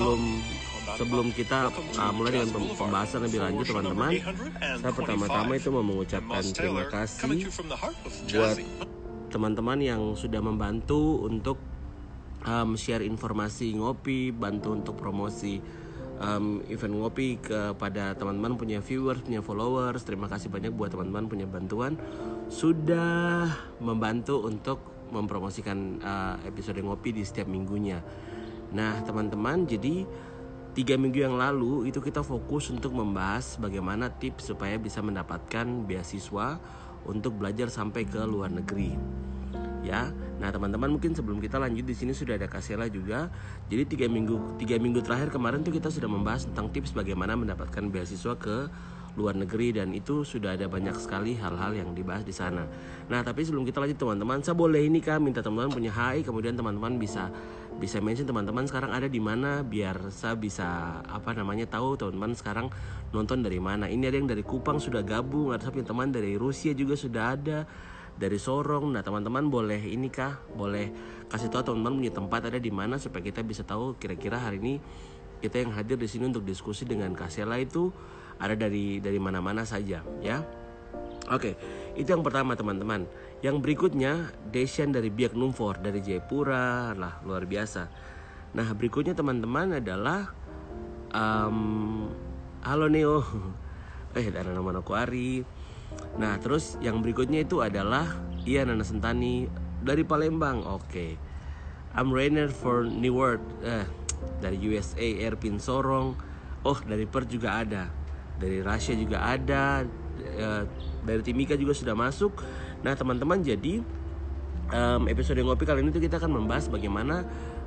sebelum sebelum kita uh, mulai dengan pembahasan lebih lanjut teman-teman. saya pertama-tama itu mau mengucapkan terima kasih buat teman-teman yang sudah membantu untuk um, share informasi ngopi bantu untuk promosi um, event ngopi kepada teman-teman punya viewers punya followers. Terima kasih banyak buat teman-teman punya bantuan. Sudah membantu untuk mempromosikan uh, episode ngopi di setiap minggunya nah teman-teman jadi tiga minggu yang lalu itu kita fokus untuk membahas bagaimana tips supaya bisa mendapatkan beasiswa untuk belajar sampai ke luar negeri ya nah teman-teman mungkin sebelum kita lanjut di sini sudah ada Kasela juga jadi tiga minggu tiga minggu terakhir kemarin tuh kita sudah membahas tentang tips bagaimana mendapatkan beasiswa ke luar negeri dan itu sudah ada banyak sekali hal-hal yang dibahas di sana. Nah, tapi sebelum kita lanjut teman-teman, saya boleh ini kah minta teman-teman punya hai kemudian teman-teman bisa bisa mention teman-teman sekarang ada di mana biar saya bisa apa namanya tahu teman-teman sekarang nonton dari mana. Ini ada yang dari Kupang sudah gabung, ada yang teman dari Rusia juga sudah ada dari Sorong. Nah, teman-teman boleh ini kah? Boleh kasih tahu teman-teman punya tempat ada di mana supaya kita bisa tahu kira-kira hari ini kita yang hadir di sini untuk diskusi dengan Kasela itu ada dari dari mana-mana saja, ya. Oke, itu yang pertama teman-teman. Yang berikutnya Deshan dari Biak Numfor dari Jayapura lah luar biasa. Nah berikutnya teman-teman adalah um, Halo Neo, eh ada nama aku. Nah terus yang berikutnya itu adalah Iya Nana Sentani dari Palembang. Oke, okay. I'm Rainer for New World eh, dari USA Erpin Sorong. Oh dari Perth juga ada, dari Rusia juga ada, uh, dari Timika juga sudah masuk. Nah teman-teman jadi um, episode ngopi kali ini tuh kita akan membahas bagaimana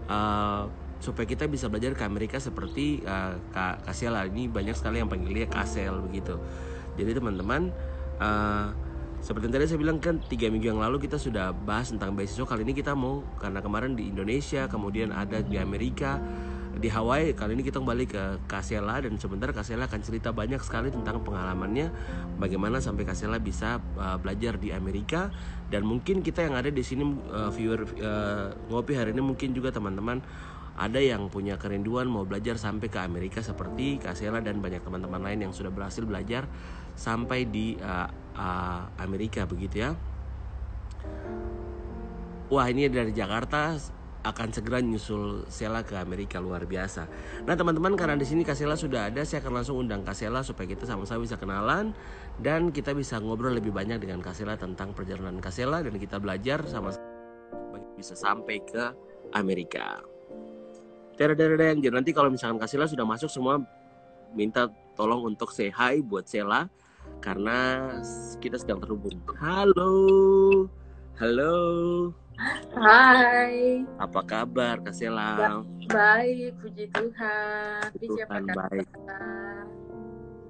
uh, supaya kita bisa belajar ke Amerika seperti uh, Kak Kasel ini banyak sekali yang panggilnya Kasel begitu. Jadi teman-teman uh, seperti yang tadi saya bilang kan tiga minggu yang lalu kita sudah bahas tentang beasiswa kali ini kita mau karena kemarin di Indonesia kemudian ada di Amerika di Hawaii kali ini kita kembali ke Kasela dan sebentar Kasela akan cerita banyak sekali tentang pengalamannya bagaimana sampai Kasela bisa uh, belajar di Amerika dan mungkin kita yang ada di sini uh, viewer uh, ngopi hari ini mungkin juga teman-teman ada yang punya kerinduan mau belajar sampai ke Amerika seperti Kasela dan banyak teman-teman lain yang sudah berhasil belajar sampai di uh, uh, Amerika begitu ya. Wah ini dari Jakarta akan segera nyusul Sela ke Amerika luar biasa. Nah teman-teman karena di sini Kasela sudah ada, saya akan langsung undang Kasela supaya kita sama-sama bisa kenalan dan kita bisa ngobrol lebih banyak dengan Kasela tentang perjalanan Kasela dan kita belajar sama bisa sampai ke Amerika. Tereng, jadi nanti kalau misalkan Kasela sudah masuk semua minta tolong untuk say hi buat Sela karena kita sedang terhubung. Halo, halo. Hai. Apa kabar Kak? Baik, puji Tuhan. Puji Tuhan baik.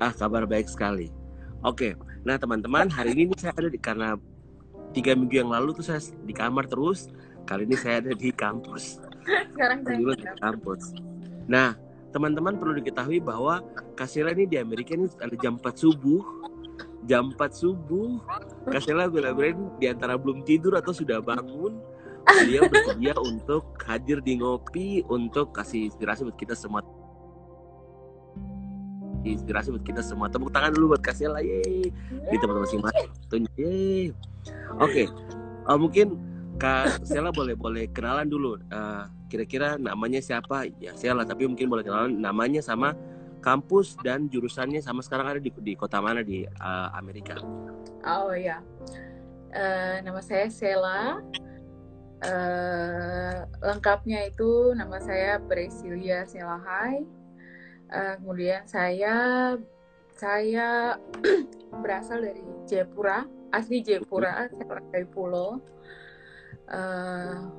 Ah, kabar baik sekali. Oke, nah teman-teman hari ini saya ada di karena tiga minggu yang lalu tuh saya di kamar terus. Kali ini saya ada di kampus. Sekarang saya di kampus. Nah, teman-teman perlu diketahui bahwa Kasela ini di Amerika ini ada jam 4 subuh jam 4 subuh. Kasela bela-belain di antara belum tidur atau sudah bangun. Dia bersedia untuk hadir di ngopi untuk kasih inspirasi buat kita semua. Inspirasi buat kita semua. Tepuk tangan dulu buat Kasela ye di tempat masing-masing. Oke. Okay. uh, mungkin Kak boleh boleh kenalan dulu. Uh, kira-kira namanya siapa? Ya Sela tapi mungkin boleh kenalan namanya sama kampus dan jurusannya sama sekarang ada di, di kota mana di uh, Amerika? Oh ya, uh, nama saya Sela. Uh, lengkapnya itu nama saya Presilia Selahai. Uh, kemudian saya saya berasal dari Jayapura, asli Jayapura, saya dari Pulau. Uh,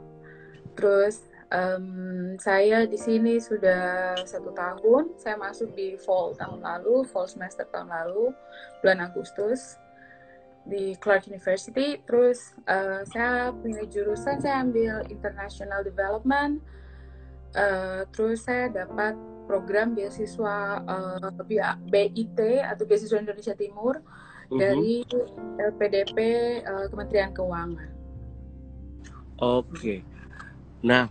terus Um, saya di sini sudah satu tahun. Saya masuk di fall tahun lalu, fall semester tahun lalu, bulan Agustus di Clark University. Terus uh, saya punya jurusan, saya ambil International Development. Uh, terus saya dapat program beasiswa uh, BIT atau beasiswa Indonesia Timur uh-huh. dari LPDP uh, Kementerian Keuangan. Oke. Okay. Nah,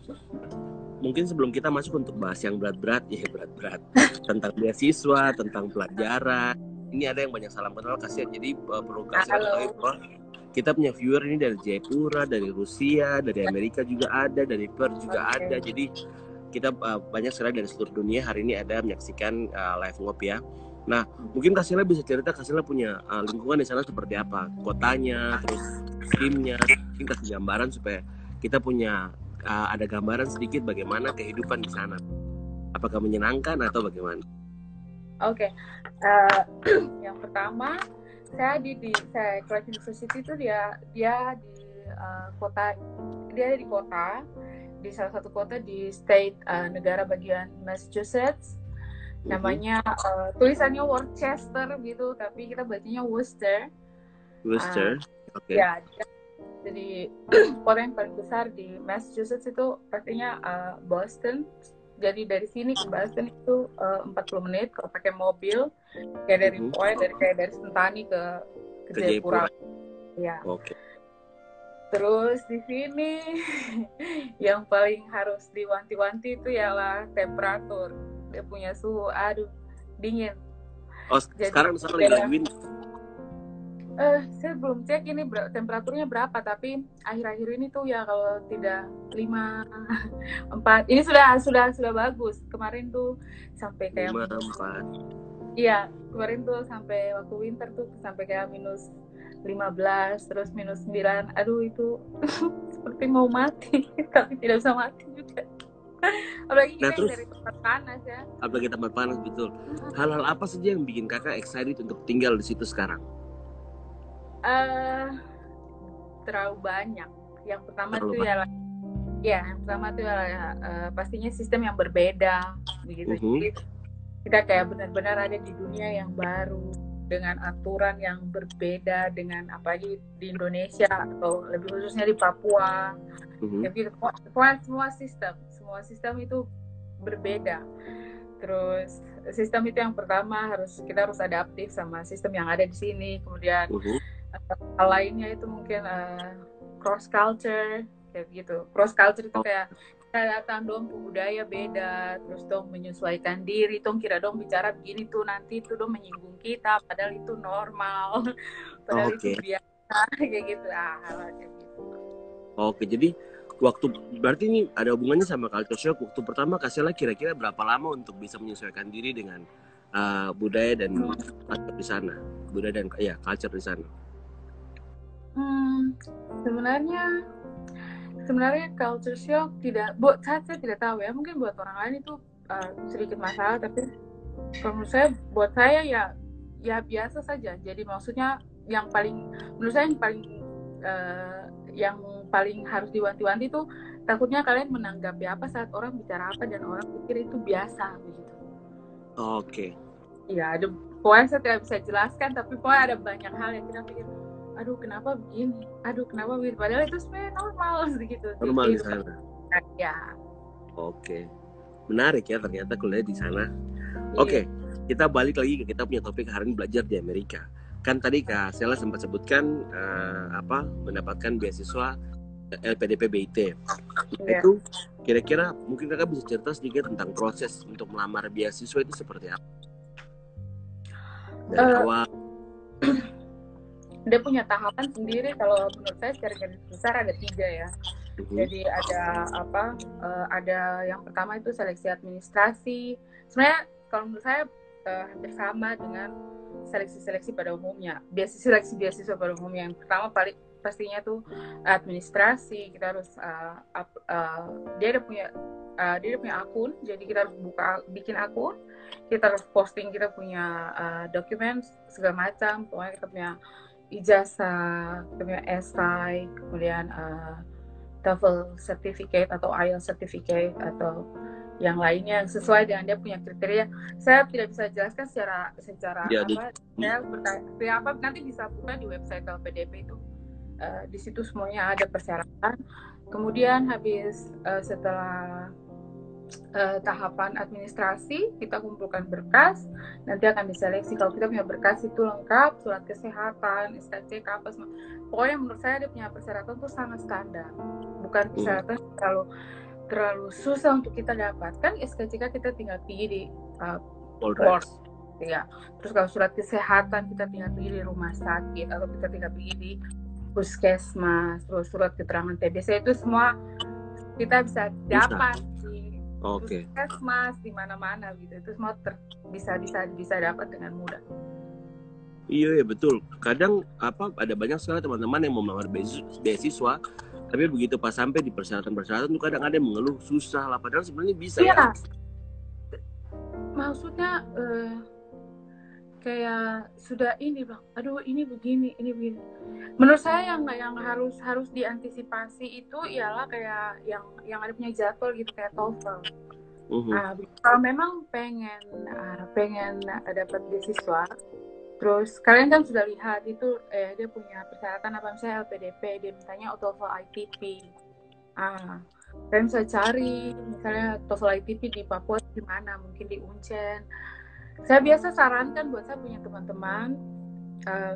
mungkin sebelum kita masuk untuk bahas yang berat-berat ya berat-berat. Tentang beasiswa tentang pelajaran. Ini ada yang banyak salam kenal kasihan. Jadi uh, perlu kasih tahu bahwa kita punya viewer ini dari Jayapura dari Rusia dari Amerika juga ada dari Perth juga okay. ada. Jadi kita uh, banyak sekali dari seluruh dunia hari ini ada menyaksikan uh, live ngop ya. Nah mungkin Kasila bisa cerita Kasila punya uh, lingkungan di sana seperti apa? Kotanya terus timnya mungkin kasih gambaran supaya kita punya uh, ada gambaran sedikit bagaimana kehidupan di sana. Apakah menyenangkan atau bagaimana? Oke, okay. uh, eh, yang pertama saya di di saya College University itu dia dia di uh, kota dia di kota di salah satu kota di state uh, negara bagian Massachusetts mhm. namanya uh, tulisannya Worcester gitu tapi kita bacanya Worcester Worcester uh, oke okay. ya jadi kota yang paling besar di Massachusetts itu pastinya uh, Boston jadi dari sini ke Boston itu uh, 40 menit kalau pakai mobil kayak dari mm -hmm. dari kayak dari Sentani ke ke, ke Jayapura. Ya. Oke. Okay. Terus di sini yang paling harus diwanti-wanti itu ialah temperatur. Dia punya suhu, aduh, dingin. Oh, Jadi, sekarang misalnya lagi winter Eh, saya belum cek ini ber temperaturnya berapa, tapi akhir-akhir ini tuh ya kalau tidak lima empat ini sudah sudah sudah bagus. Kemarin tuh sampai kayak lima empat. Iya, kemarin tuh sampai waktu winter tuh sampai kayak minus 15 terus minus 9 aduh itu seperti mau mati tapi tidak bisa mati juga. Apalagi kita nah, terus, dari tempat panas ya. Apalagi tempat panas betul. Hal-hal apa saja yang bikin kakak excited untuk tinggal di situ sekarang uh, terlalu banyak. Yang pertama terlalu tuh ya, ya yang pertama tuh ya uh, pastinya sistem yang berbeda, begitu. Uh -huh. Jadi kita kayak benar-benar ada di dunia yang baru dengan aturan yang berbeda dengan apa di Indonesia atau lebih khususnya di Papua. Uh -huh. Jadi semua, semua sistem, semua sistem itu berbeda. Terus sistem itu yang pertama harus kita harus adaptif sama sistem yang ada di sini. Kemudian uh -huh hal lainnya itu mungkin uh, cross culture kayak gitu. Cross culture itu kayak kita datang dong budaya beda terus dong menyesuaikan diri dong kira dong bicara begini tuh nanti itu dong menyinggung kita padahal itu normal. Padahal okay. itu biasa kayak gitu. Ah hal kayak gitu. Oke jadi waktu berarti ini ada hubungannya sama culture shock. Waktu pertama kasihlah kira-kira berapa lama untuk bisa menyesuaikan diri dengan uh, budaya dan culture di sana? Budaya dan ya culture di sana Hmm, sebenarnya sebenarnya culture shock tidak buat saya, saya tidak tahu ya mungkin buat orang lain itu uh, sedikit masalah tapi kalau menurut saya buat saya ya ya biasa saja jadi maksudnya yang paling menurut saya yang paling uh, yang paling harus diwanti-wanti itu takutnya kalian menanggapi apa saat orang bicara apa dan orang pikir itu biasa begitu. Oke. Okay. Iya, ada pokoknya saya tidak bisa jelaskan tapi pokoknya ada banyak hal yang kita pikir aduh kenapa begini? Aduh kenapa begini? Padahal itu sebenarnya normal gitu normal di sana. Ya oke. Menarik ya ternyata kuliah di sana. Iya. oke kita balik lagi ke kita punya topik hari ini belajar di Amerika. Kan tadi kak Sela sempat sebutkan uh, apa mendapatkan beasiswa LPDP BIT yeah. itu kira-kira mungkin kakak bisa cerita sedikit tentang proses untuk melamar beasiswa itu seperti apa? Dari uh, awal dia punya tahapan sendiri kalau menurut saya secara garis besar ada tiga ya. Mm-hmm. jadi ada apa uh, ada yang pertama itu seleksi administrasi. Sebenarnya kalau menurut saya uh, hampir sama dengan seleksi-seleksi pada umumnya. Biasa seleksi beasiswa pada umumnya. Yang pertama paling pastinya tuh administrasi. Kita harus uh, up, uh, dia ada punya uh, dia ada punya akun. Jadi kita harus buka bikin akun. Kita harus posting kita punya uh, dokumen segala macam. Pokoknya kita punya ijazah, kemudian esai, kemudian uh, TOEFL certificate atau IELTS certificate atau yang lainnya yang sesuai dengan dia punya kriteria. Saya tidak bisa jelaskan secara secara ya, apa. Saya bertanya apa nanti bisa buka di website LPDP itu. Uh, di situ semuanya ada persyaratan. Kemudian habis uh, setelah uh, tahapan administrasi, kita kumpulkan berkas, nanti akan diseleksi. Kalau kita punya berkas itu lengkap, surat kesehatan, SKCK, apa semua. Pokoknya menurut saya dia punya persyaratan itu sangat standar. Bukan hmm. persyaratan kalau terlalu susah untuk kita dapatkan SKCK kita tinggal pergi di uh, Polres. Ya. Terus kalau surat kesehatan kita tinggal pergi di rumah sakit atau kita tinggal pergi di puskesmas, terus surat keterangan TBC itu semua kita bisa dapat di okay. puskesmas di mana-mana gitu. Itu semua ter, bisa bisa bisa dapat dengan mudah. Iya, iya betul. Kadang apa ada banyak sekali teman-teman yang mau melamar beasiswa tapi begitu pas sampai di persyaratan-persyaratan tuh kadang ada yang mengeluh susah lah padahal sebenarnya bisa iya. ya maksudnya uh, kayak sudah ini bang. Aduh ini begini ini begini. Menurut saya yang yang harus harus diantisipasi itu ialah kayak yang yang ada punya jadwal gitu kayak TOEFL. Uh, kalau memang pengen uh, pengen dapat beasiswa Terus kalian kan sudah lihat itu eh dia punya persyaratan apa misalnya LPDP, dia mintanya TOEFL ITP. Ah, kalian bisa cari misalnya TOEFL ITP di Papua di mana, mungkin di Uncen. Saya biasa sarankan buat saya punya teman-teman uh,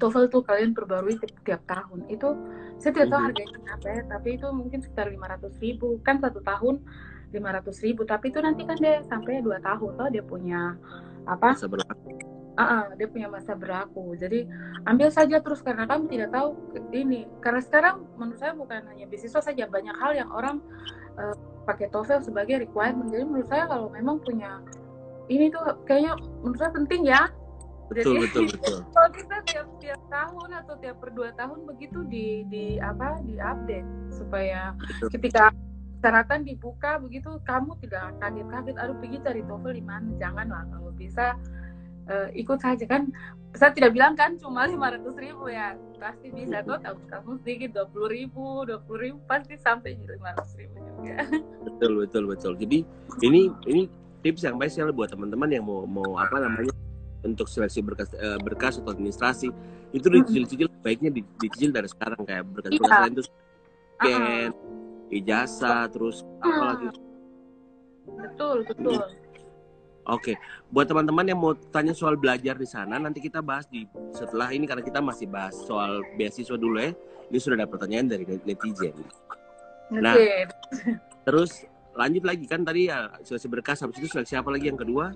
TOEFL tuh kalian perbarui tiap, tiap tahun. Itu saya tidak tahu harganya berapa ya, tapi itu mungkin sekitar 500 ribu. Kan satu tahun 500 ribu, tapi itu nanti kan dia sampai dua tahun. Toh dia punya apa? uh, dia punya masa berlaku. Jadi ambil saja terus karena kamu tidak tahu ini. Karena sekarang menurut saya bukan hanya beasiswa saja banyak hal yang orang uh, pakai TOEFL sebagai requirement. Jadi menurut saya kalau memang punya ini tuh kayaknya menurut saya penting ya. Udah betul, betul, betul. kalau kita tiap tiap tahun atau tiap per dua tahun begitu di di apa di update supaya betul. ketika persyaratan dibuka begitu kamu tidak kaget-kaget aduh pergi cari TOEFL di mana janganlah kalau bisa uh, ikut saja kan saya tidak bilang kan cuma lima ratus ribu ya pasti bisa tuh kamu sedikit dua puluh ribu dua puluh ribu pasti sampai lima ratus ribu juga betul betul betul jadi ini ini tips yang baik sekali buat teman-teman yang mau mau apa namanya untuk seleksi berkas uh, berkas atau administrasi itu dicicil-cicil baiknya dicicil dari sekarang kayak berkas-berkas iya. lain itu scan uh-huh. ijazah terus apa lagi betul betul Oke, buat teman-teman yang mau tanya soal belajar di sana, nanti kita bahas di setelah ini karena kita masih bahas soal beasiswa dulu ya. Ini sudah ada pertanyaan dari netizen. Nah, terus lanjut lagi kan tadi ya seleksi berkas, habis itu seleksi apa lagi yang kedua?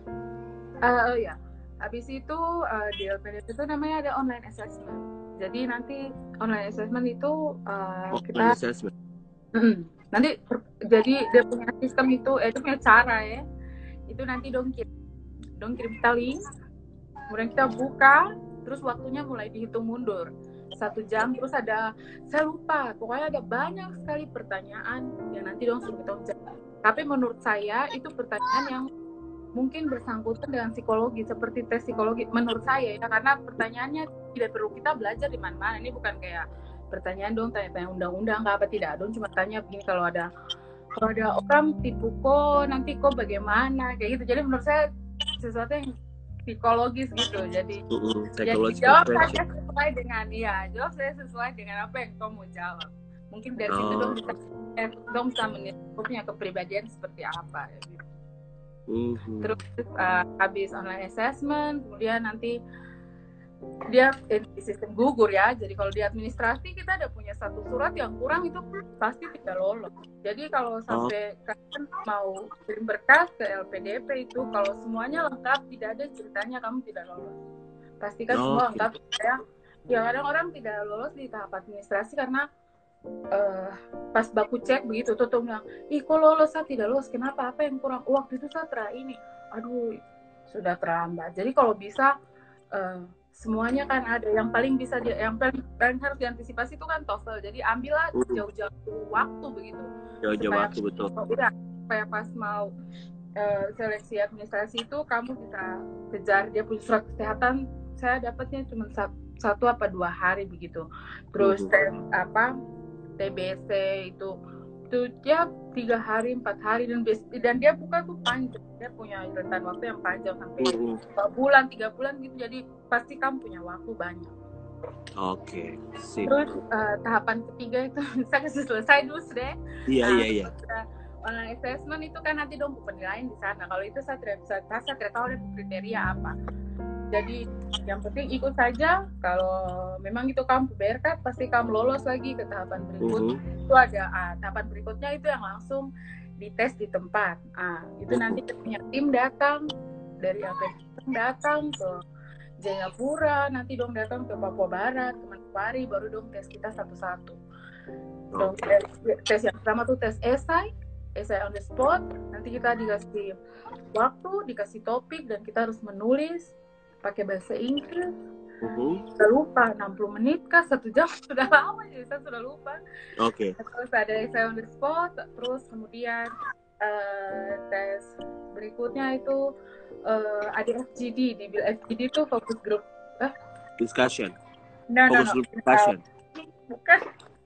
Uh, oh ya, habis itu uh, di LPDP itu namanya ada online assessment. Jadi nanti online assessment itu uh, oh, kita assessment. Mm, nanti jadi dia punya sistem itu, eh, itu punya cara ya itu nanti dong kirim dong kirim kita link kemudian kita buka terus waktunya mulai dihitung mundur satu jam terus ada saya lupa pokoknya ada banyak sekali pertanyaan yang nanti dong suruh kita jawab. Tapi menurut saya itu pertanyaan yang mungkin bersangkutan dengan psikologi seperti tes psikologi menurut saya ya karena pertanyaannya tidak perlu kita belajar di mana-mana. Ini bukan kayak pertanyaan dong tanya-tanya undang-undang apa tidak dong cuma tanya begini kalau ada kalau ada orang tipu kok nanti kok bagaimana kayak gitu. Jadi menurut saya sesuatu yang psikologis gitu jadi jadi jawab saya sesuai dengan ya jawab saya sesuai dengan apa yang kamu jawab mungkin dari oh. situ dong bisa eh, dong bisa menilai punya kepribadian seperti apa ya, gitu. Mm-hmm. Terus uh, habis online assessment, kemudian nanti dia di sistem gugur ya. Jadi kalau di administrasi kita ada punya satu surat yang kurang itu pasti tidak lolos. Jadi kalau sampai oh. kalian mau kirim berkas ke LPDP itu kalau semuanya lengkap tidak ada ceritanya kamu tidak lolos. Pastikan oh, semua lengkap ya. Ya kadang orang tidak lolos di tahap administrasi karena uh, pas baku cek begitu tuh tuh bilang, ih kok lolos saya tidak lolos kenapa apa yang kurang waktu itu saya ini, aduh sudah terlambat. Jadi kalau bisa uh, semuanya kan ada. Yang paling bisa dia yang paling, paling harus diantisipasi itu kan TOEFL. Jadi ambillah hmm. jauh-jauh waktu begitu. Jauh-jauh waktu betul. Ya, supaya pas mau uh, seleksi administrasi itu kamu bisa kejar dia punya surat kesehatan. Saya dapatnya cuma satu apa dua hari begitu. Terus hmm. apa TBC itu itu dia tiga hari empat hari dan dan dia buka tuh panjang. Dia punya rentan waktu yang panjang sampai dua bulan tiga bulan gitu. Jadi pasti kamu punya waktu banyak. Oke okay, terus uh, tahapan ketiga itu saya kasih selesai dulu deh iya nah, iya iya. online assessment itu kan nanti dong penilaian di sana. Kalau itu saya tidak bisa saya tidak tahu ada kriteria apa jadi yang penting ikut saja. Kalau memang itu kamu berkat pasti kamu lolos lagi ke tahapan berikut. Uh -huh. itu ada ah, tahapan berikutnya itu yang langsung dites di tempat. Ah itu -huh. nanti punya tim datang. Dari apa datang ke Jayapura nanti dong datang ke Papua Barat ke Manokwari baru dong tes kita satu-satu. Dong tes, tes yang pertama tuh tes esai esai on the spot. Nanti kita dikasih waktu dikasih topik dan kita harus menulis pakai bahasa Inggris. Uh-huh. sudah lupa 60 menit kah? Satu jam? Sudah lama jadi saya sudah lupa. Oke. Okay. terus ada essay on the spot terus kemudian uh, tes berikutnya itu uh, ada FGD di bil FGD itu fokus group uh? discussion. No, no, no. discussion. Bukan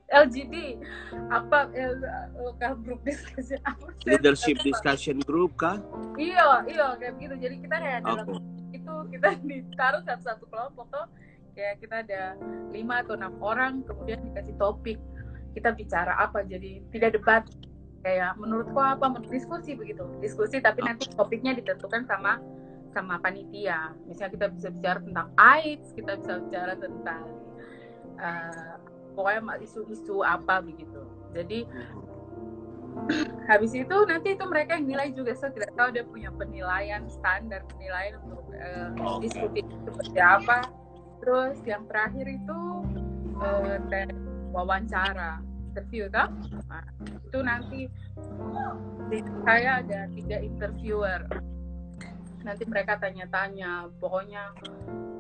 LGD apa L, lokal group discussion? Apa leadership discussion group kah? Iya iya kayak begitu. Jadi kita kayak dalam itu kita ditaruh satu-satu kelompok tuh kayak kita ada lima atau enam orang kemudian dikasih topik. Kita bicara apa jadi tidak debat. Kayak menurutku apa? Menurut diskusi begitu. Diskusi tapi nanti topiknya ditentukan sama sama panitia. Misalnya kita bisa bicara tentang AIDS kita bisa bicara tentang uh, pokoknya isu-isu apa begitu. Jadi habis itu nanti itu mereka yang nilai juga. Saya tidak tahu dia punya penilaian standar penilaian untuk uh, diskusi seperti apa. Terus yang terakhir itu uh, tes wawancara interview kan nah, itu nanti saya ada tiga interviewer. Nanti mereka tanya-tanya. Pokoknya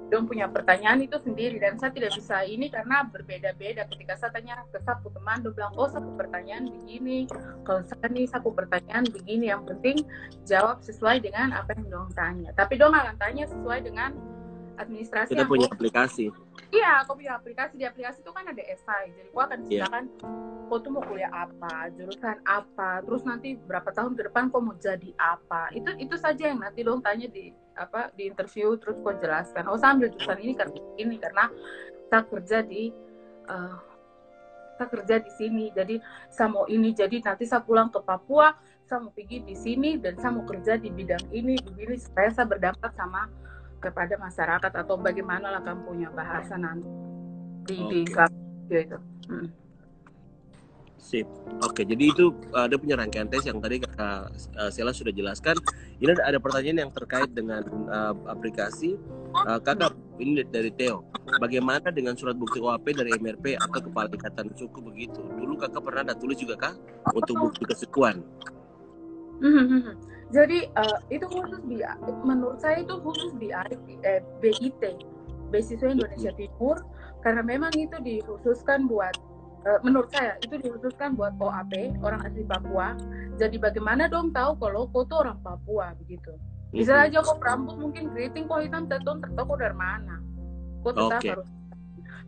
dong punya pertanyaan itu sendiri dan saya tidak bisa ini karena berbeda-beda. Ketika saya tanya ke satu teman dia bilang oh satu pertanyaan begini. Kalau saya nih satu pertanyaan begini. Yang penting jawab sesuai dengan apa yang dong tanya. Tapi dong akan tanya sesuai dengan administrasi kita punya aplikasi. Iya aku punya aplikasi. Di aplikasi itu kan ada esai. Jadi aku akan ceritakan yeah. kau tuh mau kuliah apa jurusan apa terus nanti berapa tahun ke depan kau mau jadi apa. Itu itu saja yang nanti dong tanya di apa di interview terus kau jelaskan. Oh saya ambil jurusan ini karena ini karena saya kerja di uh, saya kerja di sini. Jadi saya mau ini jadi nanti saya pulang ke Papua saya mau pergi di sini dan saya mau kerja di bidang ini begini supaya saya berdampak sama kepada masyarakat atau bagaimana lah kamu punya bahasa nanti di okay. di itu. Hmm. Sip. Oke, jadi itu ada punya rangkaian tes yang tadi kakak uh, Sela sudah jelaskan. Ini ada, ada pertanyaan yang terkait dengan uh, aplikasi. Uh, kakak ini dari Theo. Bagaimana dengan surat bukti OAP dari MRP atau kepala ikatan suku begitu? Dulu kakak pernah ada tulis juga kah untuk bukti kesukuan? Hmm, hmm, hmm, jadi uh, itu khusus di menurut saya itu khusus di eh, BIT beasiswa Indonesia Timur karena memang itu dikhususkan buat uh, menurut saya itu dikhususkan buat OAP orang asli Papua. Jadi bagaimana dong tahu kalau kau tuh orang Papua begitu? Bisa mm -hmm. aja kok rambut mungkin keriting kok hitam teton tertahu dari mana? Kok tetap okay. harus.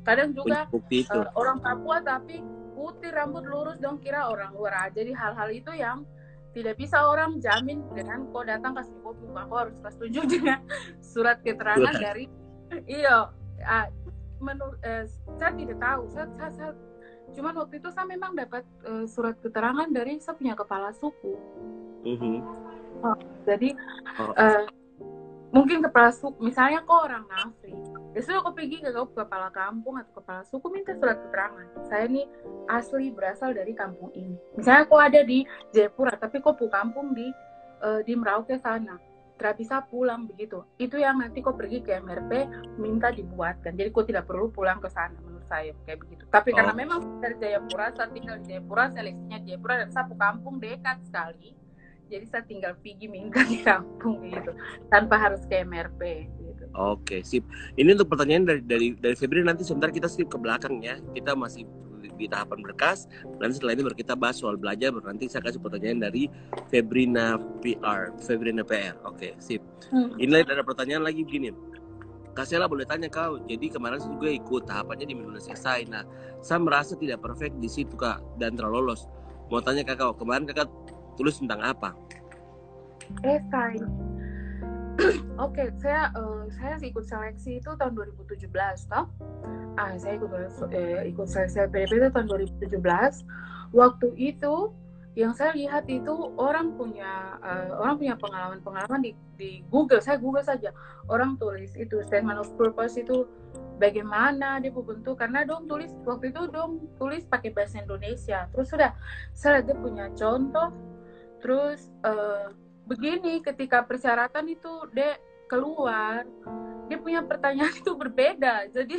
Kadang juga uh, orang Papua tapi putih rambut lurus dong kira orang luar aja. Jadi hal-hal itu yang tidak bisa orang jamin dengan kau datang kasih kopi kau harus tunjuk dengan surat keterangan dari iya uh, menurut uh, saya tidak tahu. Saya, saya, saya cuman waktu itu saya memang dapat uh, surat keterangan dari saya punya kepala suku. Uh -huh. oh, jadi oh. Uh, mungkin kepala suku misalnya kok orang Nafri besok aku pergi ke kepala kampung atau kepala suku minta surat keterangan. Saya ini asli berasal dari kampung ini. Misalnya kok ada di Jayapura tapi kok pu kampung di uh, di Merauke sana. Tidak bisa pulang begitu. Itu yang nanti kok pergi ke MRP minta dibuatkan. Jadi kok tidak perlu pulang ke sana menurut saya kayak begitu. Tapi oh. karena memang dari Jayapura saya tinggal di Jayapura seleksinya Jayapura dan sapu kampung dekat sekali. Jadi saya tinggal pergi minta di kampung gitu. Tanpa harus ke MRP gitu. Oke, sip. Ini untuk pertanyaan dari dari dari Febri nanti sebentar kita skip ke belakang ya. Kita masih di tahapan berkas. Nanti setelah ini baru kita bahas soal belajar. Baru nanti saya kasih pertanyaan dari Febrina PR, Febrina PR. Oke, sip. Hmm. Ini ada pertanyaan lagi begini. Kasela boleh tanya kau. Jadi kemarin saya juga ikut tahapannya di menulis esai. Nah, saya merasa tidak perfect di situ kak dan terlolos. Mau tanya kakak, kemarin kakak tulis tentang apa? Esai. Oke, okay, saya uh, saya ikut seleksi itu tahun 2017, toh. Ah, saya ikut eh, ikut seleksi PDP itu tahun 2017. Waktu itu yang saya lihat itu orang punya uh, orang punya pengalaman-pengalaman di, di Google. Saya Google saja. Orang tulis itu statement of purpose itu bagaimana dia bentuk karena dong tulis waktu itu dong tulis pakai bahasa Indonesia. Terus sudah saya dia punya contoh. Terus uh, begini ketika persyaratan itu dia keluar dia punya pertanyaan itu berbeda. Jadi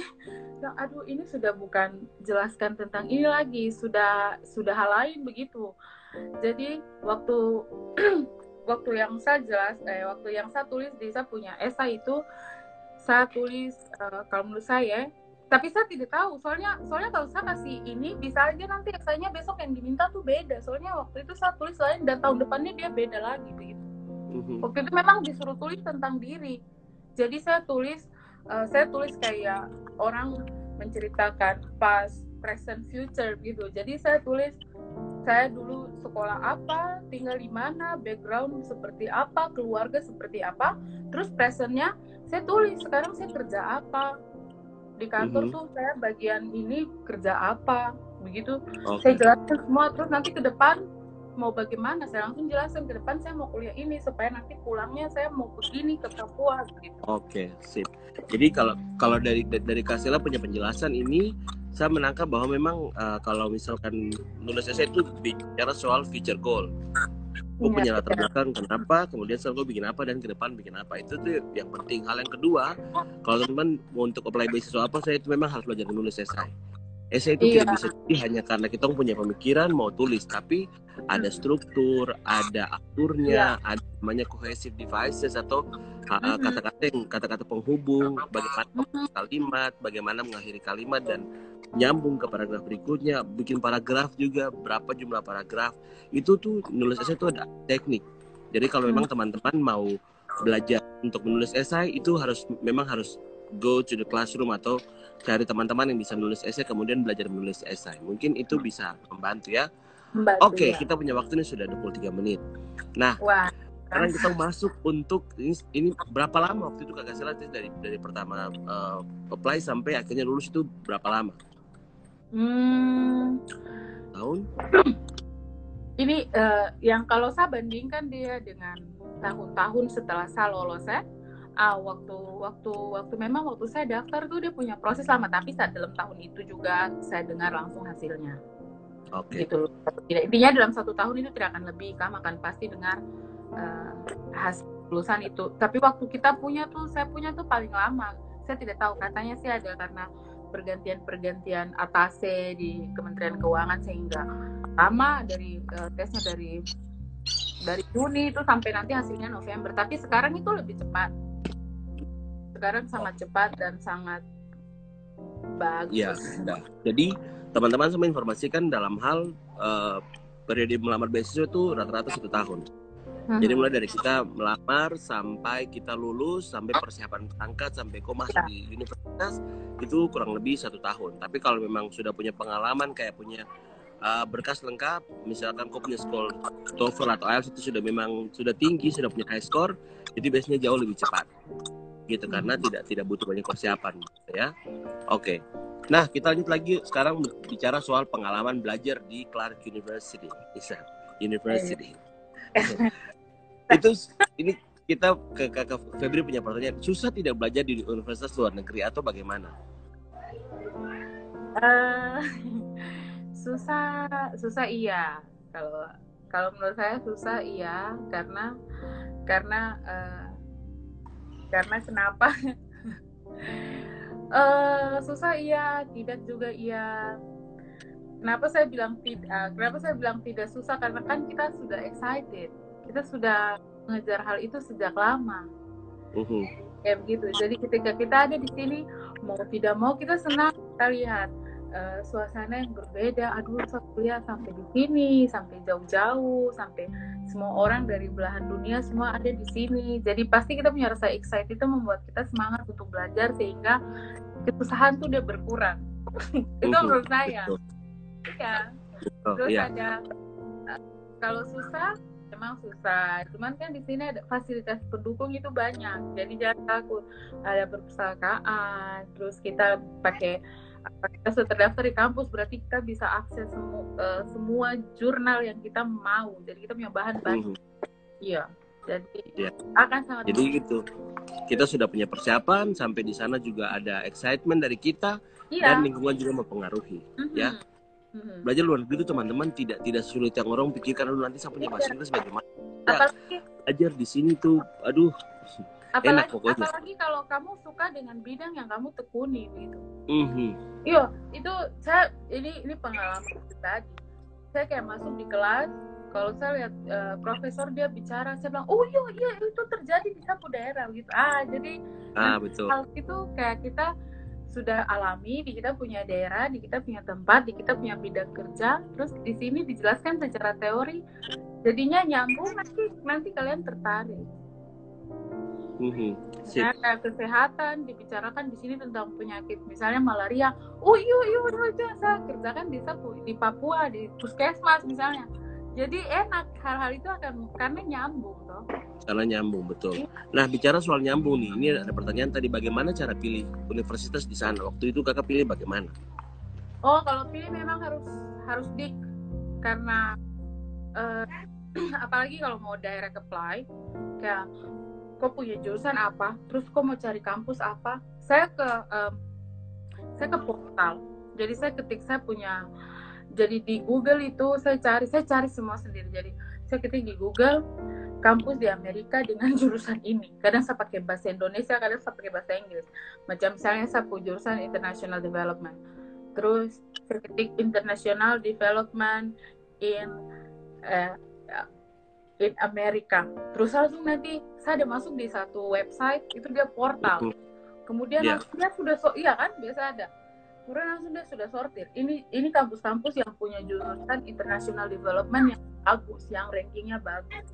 bilang aduh ini sudah bukan jelaskan tentang ini lagi sudah sudah hal lain begitu. Jadi waktu waktu yang saya jelas eh, waktu yang saya tulis di saya punya esai itu saya tulis uh, kalau menurut saya tapi saya tidak tahu. Soalnya soalnya kalau saya kasih ini bisa aja nanti esainya besok yang diminta tuh beda. Soalnya waktu itu saya tulis lain dan tahun depannya dia beda lagi begitu mm-hmm. waktu itu memang disuruh tulis tentang diri jadi saya tulis uh, saya tulis kayak orang menceritakan past, present, future gitu. Jadi saya tulis saya dulu sekolah apa, tinggal di mana, background seperti apa, keluarga seperti apa. Terus presentnya saya tulis sekarang saya kerja apa. Di kantor mm -hmm. tuh saya bagian ini kerja apa, begitu. Okay. Saya jelaskan semua. Terus nanti ke depan mau bagaimana saya langsung jelasin ke depan saya mau kuliah ini supaya nanti pulangnya saya mau begini ke Papua gitu. Oke, sip. Jadi kalau kalau dari dari Kasila punya penjelasan ini saya menangkap bahwa memang uh, kalau misalkan nulis essay itu bicara soal future goal. Gue ya, punya latar belakang kenapa, kemudian sekarang gue bikin apa dan ke depan bikin apa. Itu tuh yang penting. Hal yang kedua, kalau teman-teman mau untuk apply beasiswa apa, saya itu memang harus belajar nulis essay Essay itu iya. tidak bisa jadi hanya karena kita punya pemikiran mau tulis, tapi ada struktur, ada aturnya, iya. ada namanya cohesive devices atau hmm. kata-kata yang kata-kata penghubung, bagaimana kalimat, bagaimana mengakhiri kalimat dan nyambung ke paragraf berikutnya, bikin paragraf juga berapa jumlah paragraf. Itu tuh nulis essay itu ada teknik. Jadi kalau memang teman-teman mau belajar untuk menulis esai itu harus memang harus go to the classroom atau cari teman-teman yang bisa menulis esai kemudian belajar menulis esai. Mungkin itu bisa membantu ya. Oke, okay, ya. kita punya waktu ini sudah 23 menit. Nah, Wah. sekarang kita masuk untuk ini, ini berapa lama waktu itu kakak Sela dari dari pertama uh, apply sampai akhirnya lulus itu berapa lama? Hmm. Tahun? Ini uh, yang kalau saya bandingkan dia dengan tahun-tahun setelah saya lolos ya, ah waktu waktu waktu memang waktu saya daftar tuh dia punya proses lama tapi saat dalam tahun itu juga saya dengar langsung hasilnya. Oke. Okay. gitu tidak intinya dalam satu tahun itu tidak akan lebih kamu akan pasti dengar uh, hasil lulusan itu. Tapi waktu kita punya tuh saya punya tuh paling lama. Saya tidak tahu katanya sih ada karena pergantian-pergantian atase di Kementerian Keuangan sehingga lama dari uh, tesnya dari dari Juni itu sampai nanti hasilnya November. Tapi sekarang itu lebih cepat sekarang sangat cepat dan sangat bagus. Ya, nah, jadi teman-teman semua informasikan dalam hal uh, periode melamar beasiswa itu rata-rata satu tahun. Hmm. Jadi mulai dari kita melamar sampai kita lulus sampai persiapan berangkat sampai kok masuk ya. di universitas itu kurang lebih satu tahun. Tapi kalau memang sudah punya pengalaman kayak punya uh, berkas lengkap, misalkan kok punya skor TOEFL atau IELTS itu sudah memang sudah tinggi, sudah punya high score, jadi biasanya jauh lebih cepat gitu karena tidak tidak butuh banyak persiapan gitu ya. Oke. Nah, kita lanjut lagi sekarang bicara soal pengalaman belajar di Clark University. Isa University. itu ini kita ke kakak Febri punya pertanyaan susah tidak belajar di universitas luar negeri atau bagaimana? Uh, susah susah iya kalau kalau menurut saya susah iya karena karena uh, karena kenapa? Uh, susah iya tidak juga iya. Kenapa saya bilang tidak uh, kenapa saya bilang tidak susah? Karena kan kita sudah excited. Kita sudah mengejar hal itu sejak lama. Uh-huh. kayak begitu. Jadi ketika kita ada di sini mau tidak mau kita senang kita lihat uh, suasana yang berbeda. Aduh saya kuliah sampai di sini sampai jauh-jauh sampai semua orang dari belahan dunia semua ada di sini. Jadi pasti kita punya rasa excited itu membuat kita semangat untuk belajar sehingga kesusahan tuh udah berkurang. Itu menurut saya. ya terus yeah. ada uh, kalau susah memang susah. Cuman kan di sini ada fasilitas pendukung itu banyak. Jadi jangan takut. Ada perpustakaan terus kita pakai kita sudah terdaftar di kampus berarti kita bisa akses semu, uh, semua jurnal yang kita mau jadi kita punya bahan bahan mm-hmm. iya jadi ya. akan sangat jadi mudah. gitu kita sudah punya persiapan sampai di sana juga ada excitement dari kita iya. dan lingkungan juga mempengaruhi mm-hmm. ya mm-hmm. belajar luar negeri itu teman-teman tidak tidak sulit yang orang pikirkan nanti saya punya bahasa iya. Inggris bagaimana ya, apalagi belajar di sini tuh aduh apalagi, enak pokoknya. apalagi kalau kamu suka dengan bidang yang kamu tekuni gitu. Mm-hmm. iya itu saya ini ini pengalaman tadi. Saya kayak masuk di kelas kalau saya lihat uh, profesor dia bicara saya bilang oh iya iya itu terjadi di satu daerah gitu. Ah jadi ah, betul. hal itu kayak kita sudah alami di kita punya daerah di kita punya tempat di kita punya bidang kerja terus di sini dijelaskan secara teori. Jadinya nyambung nanti nanti kalian tertarik Mm-hmm. Nah, kesehatan dibicarakan di sini tentang penyakit misalnya malaria. Oh iya iya iya, iya saya kerjakan di di Papua di puskesmas misalnya. Jadi enak hal-hal itu akan karena nyambung toh. Karena nyambung betul. Iya. Nah bicara soal nyambung nih, ini ada pertanyaan tadi bagaimana cara pilih universitas di sana? Waktu itu kakak pilih bagaimana? Oh kalau pilih memang harus harus dik karena uh, apalagi kalau mau direct apply kayak kok punya jurusan apa terus kok mau cari kampus apa. Saya ke um, saya ke portal. Jadi saya ketik saya punya jadi di Google itu saya cari saya cari semua sendiri. Jadi saya ketik di Google kampus di Amerika dengan jurusan ini. Kadang saya pakai bahasa Indonesia kadang saya pakai bahasa Inggris. Macam misalnya saya punya jurusan International Development. Terus saya ketik International Development in uh, in Amerika. Terus langsung nanti saya ada masuk di satu website itu dia portal. Kemudian yeah. langsung dia sudah so iya kan biasa ada. Kemudian langsung dia sudah sortir. Ini ini kampus-kampus yang punya jurusan international development yang bagus, yang rankingnya bagus.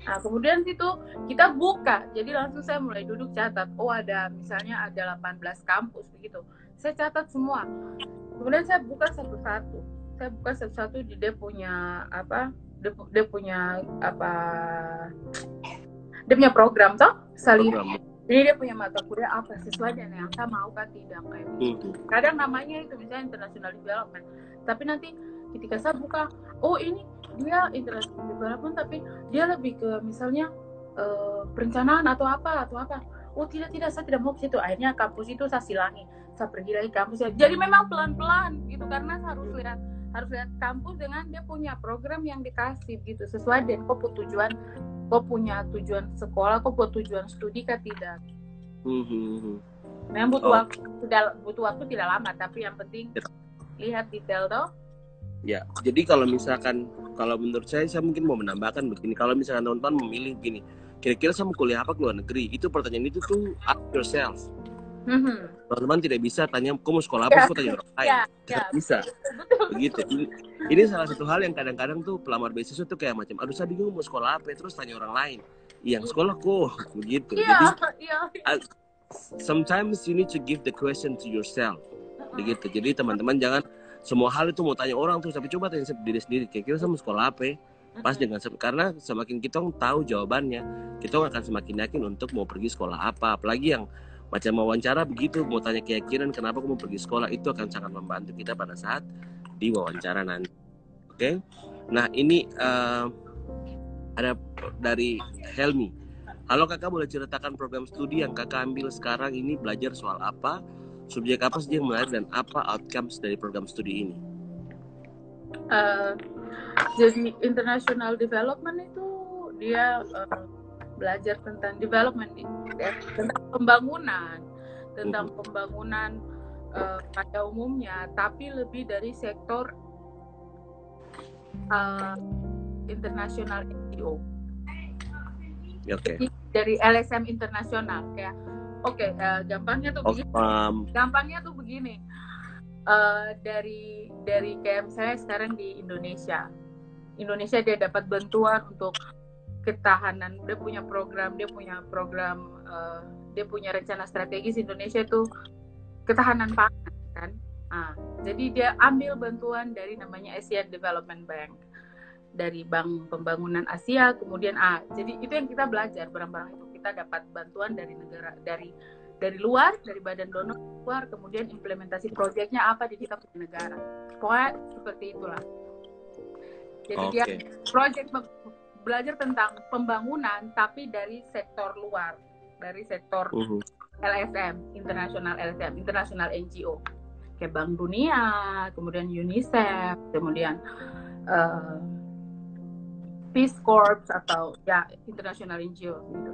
Nah, kemudian situ kita buka. Jadi langsung saya mulai duduk catat. Oh, ada misalnya ada 18 kampus begitu. Saya catat semua. Kemudian saya buka satu-satu. Saya buka satu-satu di dia punya apa? Dia, dia punya apa dia punya program toh saling jadi dia punya mata kuliah apa sesuai dengan yang saya mau kan tidak kayak gitu. Hmm. Kadang namanya itu misalnya international development. Tapi nanti ketika saya buka, oh ini dia international development tapi dia lebih ke misalnya uh, perencanaan atau apa atau apa. Oh tidak tidak saya tidak mau ke situ. Akhirnya kampus itu saya silangi. Saya pergi lagi kampus. Jadi memang pelan-pelan gitu karena saya harus lihat harus lihat kampus dengan dia punya program yang dikasih gitu sesuai dengan kok tujuan kok punya tujuan sekolah kok buat tujuan studi kan tidak mm-hmm. butuh oh. waktu tidak butuh waktu tidak lama tapi yang penting ya. lihat detail toh ya jadi kalau misalkan kalau menurut saya saya mungkin mau menambahkan begini kalau misalkan teman-teman memilih begini kira-kira saya mau kuliah apa ke luar negeri itu pertanyaan itu tuh ask yourself Mm-hmm. Teman-teman tidak bisa tanya, kamu mau sekolah apa? Yeah. tanya orang lain. Yeah, tidak yeah. bisa. Begitu. Ini, ini salah satu hal yang kadang-kadang tuh pelamar beasiswa tuh kayak macam, aduh saya bingung mau sekolah apa, terus tanya orang lain. Yang sekolah kok, begitu. Yeah, Jadi, yeah. Sometimes you need to give the question to yourself. Begitu. Jadi teman-teman jangan semua hal itu mau tanya orang tuh, tapi coba tanya diri sendiri. Kira-kira saya mau sekolah apa? Pas dengan karena semakin kita tahu jawabannya, kita akan semakin yakin untuk mau pergi sekolah apa. Apalagi yang macam wawancara begitu. Mau tanya keyakinan kenapa kamu pergi sekolah itu akan sangat membantu kita pada saat di wawancara nanti. Oke? Okay? nah ini uh, ada dari Helmi. Halo kakak boleh ceritakan program studi yang kakak ambil sekarang ini? Belajar soal apa? Subjek apa saja yang menarik dan apa outcomes dari program studi ini? Uh, jadi international development itu dia uh, belajar tentang development ya, tentang pembangunan tentang pembangunan uh, pada umumnya tapi lebih dari sektor uh, internasional NGO okay. dari LSM internasional kayak oke okay, uh, gampangnya tuh begini um, gampangnya tuh begini. Uh, dari dari kayak misalnya sekarang di Indonesia Indonesia dia dapat bantuan untuk ketahanan dia punya program dia punya program uh, dia punya rencana strategis Indonesia itu ketahanan pangan kan? Ah jadi dia ambil bantuan dari namanya Asian Development Bank dari Bank Pembangunan Asia kemudian ah jadi itu yang kita belajar barang-barang itu. Kita dapat bantuan dari negara dari dari luar dari badan donor luar kemudian implementasi proyeknya apa di kita punya negara. Pokoknya seperti itulah. Jadi okay. dia proyek belajar tentang pembangunan tapi dari sektor luar dari sektor uh -huh. LSM internasional LSM internasional NGO kayak Bank Dunia kemudian UNICEF kemudian uh, Peace Corps atau ya internasional NGO gitu.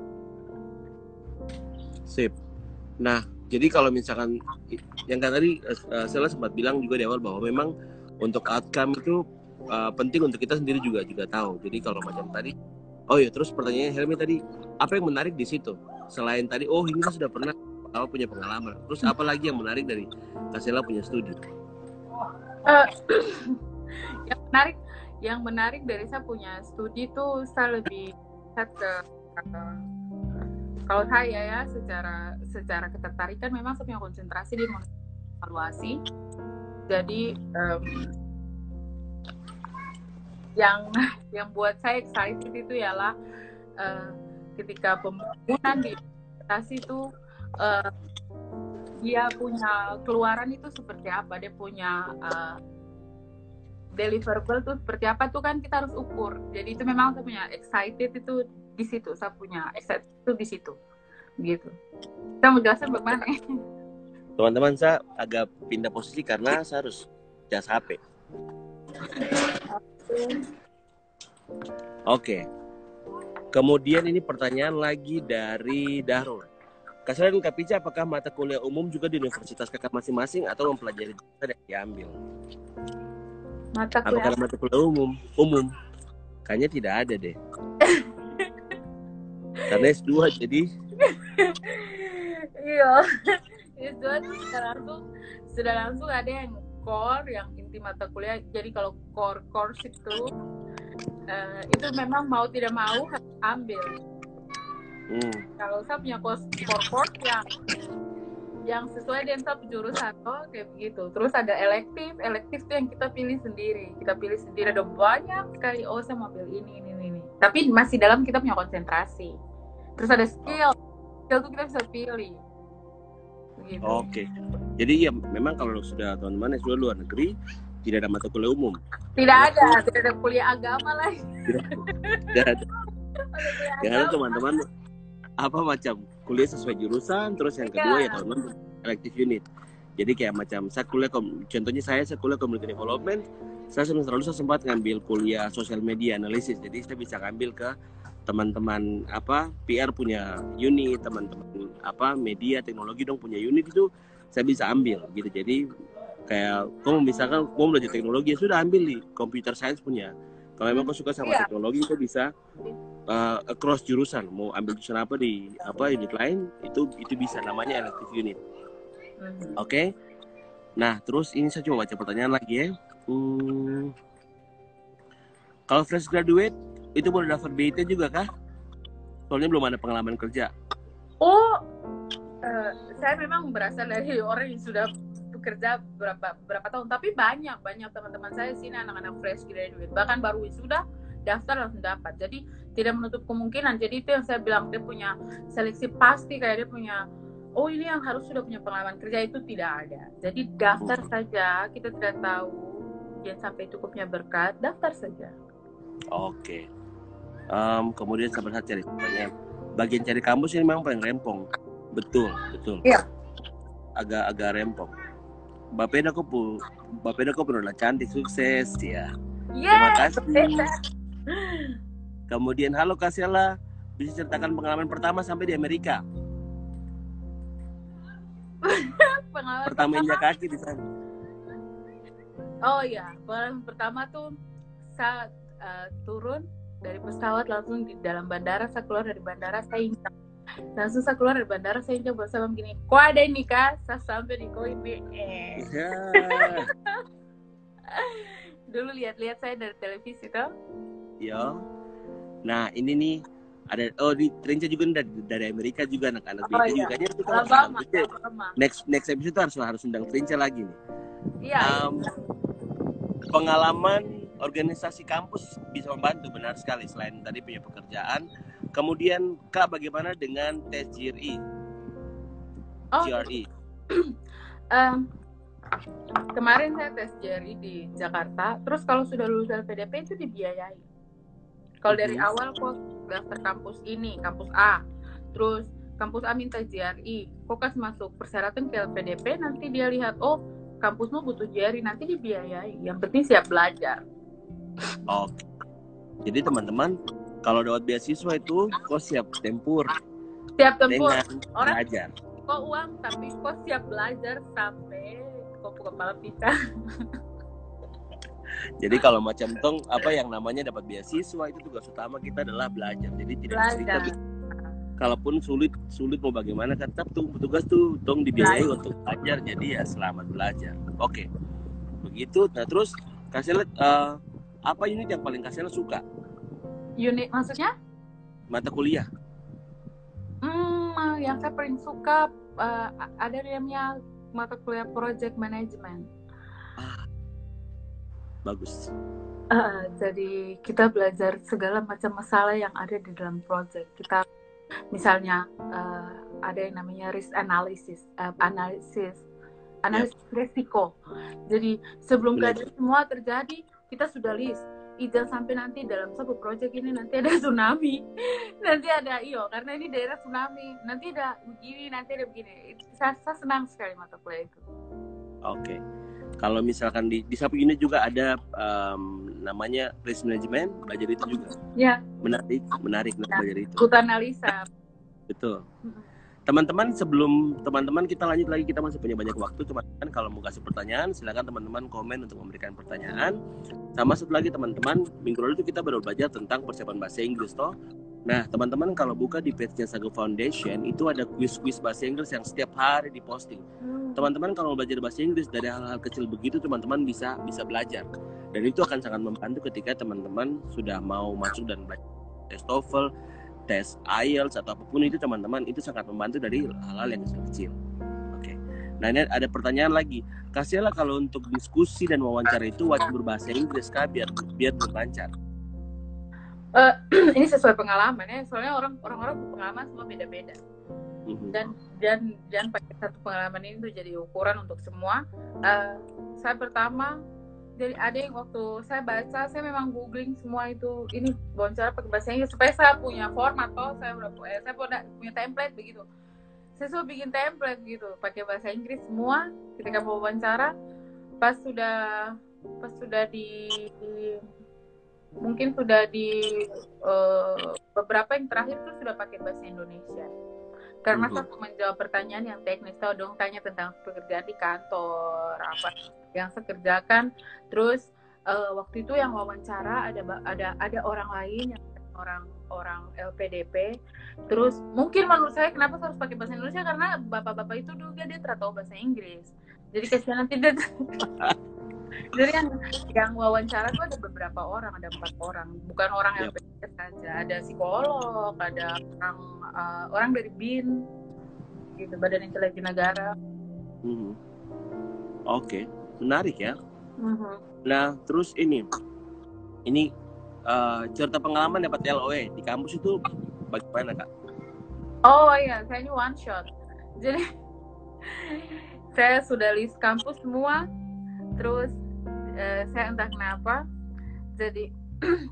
Sip. Nah, jadi kalau misalkan yang kan tadi uh, saya sempat bilang juga di awal bahwa memang untuk outcome itu uh, penting untuk kita sendiri juga juga tahu. Jadi kalau macam tadi, oh ya terus pertanyaannya Helmi tadi, apa yang menarik di situ? Selain tadi, oh ini sudah pernah apa punya pengalaman. Terus apa lagi yang menarik dari Kasela punya studi? Uh, yang menarik yang menarik dari saya punya studi itu saya lebih ke uh, kalau saya ya secara secara ketertarikan memang saya punya konsentrasi di evaluasi jadi yang yang buat saya excited itu ialah uh, ketika pembangunan di investasi itu uh, dia punya keluaran itu seperti apa dia punya uh, deliverable tuh seperti apa tuh kan kita harus ukur. Jadi itu memang saya punya excited itu di situ saya punya excited itu di situ gitu. Saya mau jelasin bagaimana? Teman-teman saya agak pindah posisi karena saya harus jas HP oke okay. kemudian ini pertanyaan lagi dari Darul Kasih dan Kapica, apakah mata kuliah umum juga di universitas kakak masing-masing atau mempelajari jurusan yang diambil? Mata kuliah. Apakah mata kuliah umum? Umum. Kayaknya tidak ada deh. Karena S2 jadi. iya. S2 sudah langsung sudah langsung ada yang core yang inti mata kuliah. Jadi kalau core course itu uh, itu memang mau tidak mau harus ambil. Hmm. Kalau saya punya core course yang yang sesuai dengan satu jurusan oh kayak begitu terus ada elektif elektif itu yang kita pilih sendiri kita pilih sendiri ada banyak sekali oh saya mau pilih ini ini ini tapi masih dalam kita punya konsentrasi terus ada skill skill itu kita bisa pilih gitu. oke okay. jadi ya memang kalau sudah teman-teman yang sudah luar negeri tidak ada mata kuliah umum. Tidak ada tidak ada kuliah agama lagi tidak ada. Tidak ada. Teman-teman. Apa macam kuliah sesuai jurusan terus yang kedua yeah. ya teman-teman elective unit. Jadi kayak macam saya kuliah contohnya saya saya kuliah community development. Saya semester lalu saya sempat ngambil kuliah social media analysis. Jadi saya bisa ngambil ke teman-teman apa PR punya unit teman-teman apa media teknologi dong punya unit itu saya bisa ambil gitu. Jadi kayak kamu misalkan kamu belajar teknologi ya sudah ambil di computer science punya. Kalau memang kau suka sama yeah. teknologi kau bisa uh, across jurusan. Mau ambil jurusan apa di apa unit lain itu itu bisa namanya elective unit. Mm-hmm. oke? Okay? nah terus ini saya coba baca pertanyaan lagi ya. Hmm, kalau fresh graduate itu boleh daftar BIT juga kah? Soalnya belum ada pengalaman kerja. Oh uh, saya memang berasal dari orang yang sudah bekerja berapa berapa tahun. Tapi banyak banyak teman-teman saya sini anak-anak fresh graduate bahkan baru sudah daftar langsung dapat. Jadi tidak menutup kemungkinan. Jadi itu yang saya bilang dia punya seleksi pasti kayak dia punya oh ini yang harus sudah punya pengalaman kerja itu tidak ada. Jadi daftar hmm. saja. Kita tidak tahu jangan sampai cukupnya berkat daftar saja. Oke. Okay. um, kemudian saya berhasil cari bagian cari kampus ini memang paling rempong. Betul betul. Iya. Agak-agak rempong Bapeda kok pu Bapeda kok benar cantik sukses ya yeah, terima kasih. Kemudian halo Kasela, bisa ceritakan pengalaman pertama sampai di Amerika. pengalaman pertama? Injak kaki di sana. Oh iya, pengalaman pertama tuh saat uh, turun dari pesawat langsung di dalam bandara, saya keluar dari bandara, saya injak. Langsung saya keluar dari bandara, saya injak bersama begini, kok ada ini kak? Saya sampai di Koibe. Eh. Yeah. Dulu lihat-lihat saya dari televisi tuh. Yo. Nah ini nih ada oh di Trinca juga dari, dari Amerika juga anak-anak oh, iya. juga kita Alabama, next next episode harus harus undang Trinca lagi nih. Iya. Um, pengalaman organisasi kampus bisa membantu benar sekali selain tadi punya pekerjaan. Kemudian Kak bagaimana dengan tes GRE? Oh. GRE. um, kemarin saya tes JRI di Jakarta terus kalau sudah lulus LPDP itu dibiayai kalau dari Mhm. awal kok daftar kampus ini kampus A terus kampus A minta JRI kok kas masuk persyaratan ke LPDP nanti dia lihat oh kampusmu butuh JRI nanti dibiayai yang penting siap belajar Oke. Jadi teman-teman kalau dapat beasiswa itu kok siap tempur. Siap tempur. Dengan orang belajar. kok uang tapi kok siap belajar sampai kok kepala pita Jadi kalau macam tong apa yang namanya dapat beasiswa? Itu tugas utama kita adalah belajar. Jadi tidak belajar. Kalaupun sulit sulit mau bagaimana kan? Tetap tuh petugas tuh tong dibiayai untuk belajar. Jadi ya selamat belajar. Oke. Begitu. Nah terus kasih lihat eh, apa unit yang paling kasih suka unit maksudnya mata kuliah Hmm, yang saya paling suka uh, ada namanya mata kuliah project management. bagus Uh, jadi kita belajar segala macam masalah yang ada di dalam project. Kita misalnya uh, ada yang namanya risk analysis, uh, analisis, analisis resiko. Jadi sebelum Belajar. kejadian semua terjadi, kita sudah list. Jangan sampai nanti dalam satu project ini nanti ada tsunami, nanti ada iyo karena ini daerah tsunami, nanti ada begini, nanti ada begini. Saya, saya senang sekali mata kuliah itu. oke kalau misalkan di di satu unit juga ada em, namanya risk management belajar itu juga Ya, menarik menarik nah, belajar itu ikut analisa. betul. Teman-teman sebelum teman-teman kita lanjut lagi. Kita masih punya banyak waktu. Teman-teman kalau mau kasih pertanyaan silakan teman-teman komen untuk memberikan pertanyaan. Sama satu lagi teman-teman minggu lalu itu kita baru belajar tentang persiapan bahasa Inggris toh. Nah teman-teman kalau buka di page-nya Sago Foundation itu ada quiz-quiz bahasa Inggris yang setiap hari diposting. Teman-teman kalau mau belajar bahasa Inggris dari hal-hal kecil begitu teman-teman bisa bisa belajar. Dan itu akan sangat membantu ketika teman-teman sudah mau masuk dan belajar tes TOEFL tes IELTS atau apa pun itu teman-teman itu sangat membantu dari hal-hal yang kecil-kecil oke nah ini ada pertanyaan lagi kasihlah kalau untuk diskusi dan wawancara itu wajib berbahasa Inggris kah biar biar berlancar ini sesuai pengalaman ya, soalnya orang orang-orang pengalaman semua beda-beda. Mhm. dan dan dan pakai satu pengalaman ini tuh jadi ukuran untuk semua. Eh, saya pertama jadi ada yang waktu saya baca saya memang googling semua itu. Ini wawancara pakai bahasa Inggris supaya saya punya format toh saya udah eh, saya punya punya template begitu. Saya sudah bikin template gitu pakai bahasa Inggris semua ketika mau wawancara. Pas sudah pas sudah di, di- mungkin sudah di eh, beberapa yang terakhir tuh sudah pakai bahasa Indonesia karena saya menjawab pertanyaan yang teknis tahu dong tanya tentang pekerjaan di kantor apa yang saya kerjakan terus eh, waktu itu yang wawancara ada ada ada orang lain yang orang orang LPDP terus mungkin menurut saya kenapa saya harus pakai bahasa Indonesia? Karena bapak-bapak itu juga dia tahu bahasa Inggris. Jadi kasihan nanti dia jadi yang yang wawancara tuh ada beberapa orang ada empat orang bukan orang Yap. LPDP saja ada psikolog ada orang eh, orang dari BIN gitu Badan Intelijen Negara Mhm. oke menarik ya Mhm. Nah, terus ini, ini eh, cerita pengalaman dapat LOE di kampus itu bagaimana kak? Oh iya, saya ini one shot. Jadi saya sudah list kampus semua, terus eh, saya entah kenapa, jadi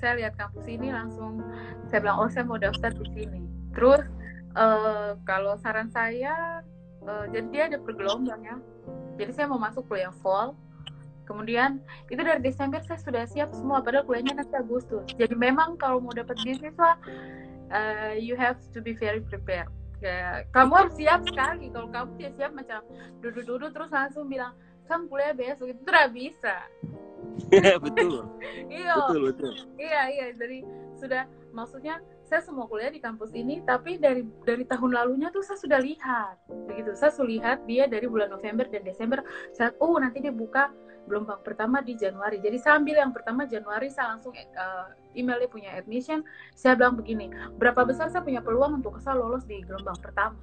saya lihat kampus ini langsung saya bilang oh saya mau daftar di sini. Terus eh, kalau saran saya, eh, jadi dia ada per gelombang ya. Jadi saya mau masuk kuliah fall. Kemudian itu dari Desember saya sudah siap semua, padahal kuliahnya nanti Agustus. Jadi memang kalau mau dapat beasiswa, uh, you have to be very prepared. Kayak, kamu harus siap sekali. Kalau kamu tidak siap macam duduk-duduk terus langsung bilang, kamu kuliah besok itu tidak bisa. betul, Iya, betul, betul. iya, iya. Jadi sudah maksudnya saya semua kuliah di kampus ini, tapi dari dari tahun lalunya tuh saya sudah lihat, begitu. Saya sudah lihat dia dari bulan November dan Desember. Saya, oh nanti dia buka gelombang pertama di Januari. Jadi sambil yang pertama Januari saya langsung uh, email dia punya admission. Saya bilang begini, berapa besar saya punya peluang untuk saya lolos di gelombang pertama?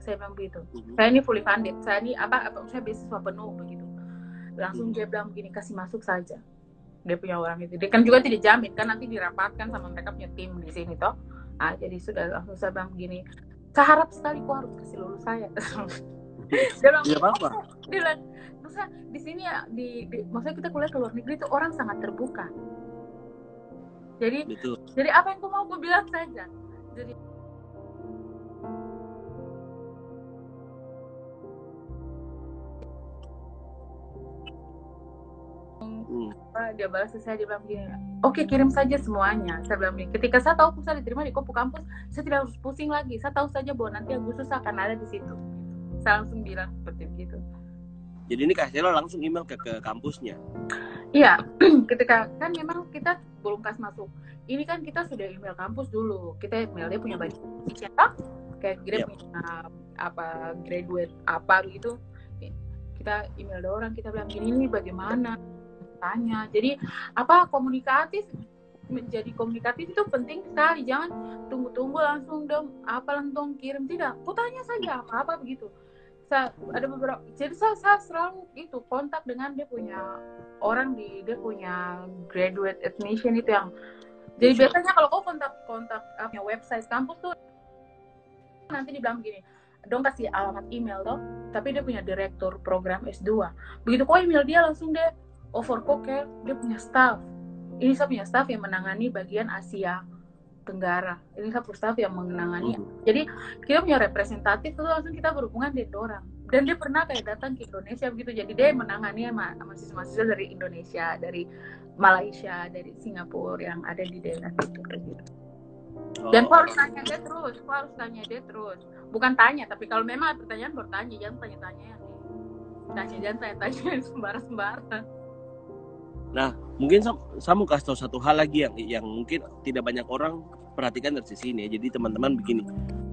Saya bilang begitu. Mhm. Saya ini fully funded. Saya ini apa? apa saya beasiswa penuh begitu. Langsung Hmm. dia bilang begini, kasih masuk saja. Dia punya orang itu. Dia kan juga tidak jamin kan nanti dirapatkan sama mereka punya tim di sini toh. Ah jadi sudah langsung saya bilang begini. Saya harap sekali kau harus kasih lulus saya. dia bilang Tidak apa-apa. dia bilang masa di sini ya di, di maksudnya kita kuliah ke luar negeri itu orang sangat terbuka jadi Betul. jadi apa yang kau mau gue bilang saja jadi Hmm. apa, dia balas saya dia bilang gini oke kirim saja semuanya saya bilang begini ketika saya tahu saya diterima di Kopu kampus saya tidak harus pusing lagi saya tahu saja bahwa nanti Agustus akan ada di situ saya langsung bilang seperti begitu Jadi ini Kak Sheila langsung email ke, ke kampusnya. Iya, ketika kan memang kita belum kas masuk. Ini kan kita sudah email kampus dulu. Kita email dia punya banyak siapa? Kayak dia Yep. punya apa graduate apa gitu. Kita email dia orang kita bilang gini ini bagaimana? Tanya. Jadi apa komunikatif menjadi komunikatif itu penting sekali. Jangan tunggu-tunggu langsung dong apa langsung kirim tidak. Kau tanya saja apa-apa begitu. Sa- ada beberapa jadi saya, saya selalu itu kontak dengan dia punya orang di dia punya graduate admission itu yang jadi biasanya kalau kau kontak kontak uh, punya website kampus tuh nanti dibilang gini dong kasih alamat email toh tapi dia punya direktur program S2 begitu kau email dia langsung deh over kok kayak dia punya staff. Ini saya punya staff yang menangani bagian Asia Tenggara. Ini saya punya staff yang menangani. Hmm. jadi kita punya representatif itu langsung kita berhubungan dengan orang. Dan dia pernah kayak datang ke Indonesia begitu. Jadi dia menangani ma- mahasiswa-mahasiswa dari Indonesia dari Malaysia dari Singapura yang ada di daerah itu gitu. Dan kau harus tanya dia terus kau harus tanya dia terus. Bukan tanya tapi kalau memang ada pertanyaan baru tanya. Jangan tanya-tanya. Tanya jangan tanya-tanya. Yang sembarang-sembarang Nah, mungkin mau kasih tahu satu hal lagi yang yang mungkin tidak banyak orang perhatikan dari sisi ini. ya. Jadi teman-teman begini,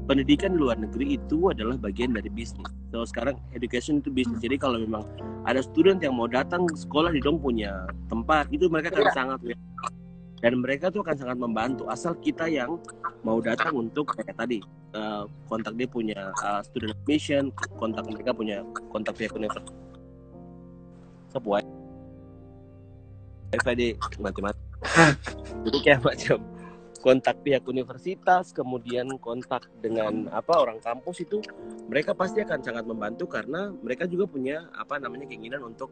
pendidikan di luar negeri itu adalah bagian dari bisnis. So sekarang education itu bisnis. Jadi kalau memang ada student yang mau datang sekolah di dong punya tempat, itu mereka akan Iya. sangat welcome. dan mereka tuh akan sangat membantu asal kita yang mau datang untuk kayak tadi eh, kontak dia punya eh, student admission, kontak mereka punya kontak pihak universitas. Sebuah FID matematika. Jadi kayak macam kontak pihak universitas, kemudian kontak dengan apa orang kampus itu mereka pasti akan sangat membantu karena mereka juga punya apa namanya keinginan untuk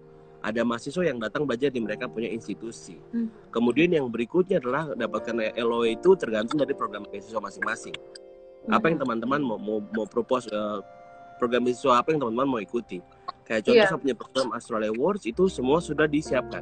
ada mahasiswa yang datang belajar di mereka punya institusi. Hmm. Kemudian yang berikutnya adalah dapatkan LOE itu tergantung dari program beasiswa masing-masing. Apa yang teman-teman mau mau, mau propose eh, program beasiswa apa yang teman-teman mau ikuti. Kayak contoh Iya. saya punya program Australia Awards itu semua sudah disiapkan.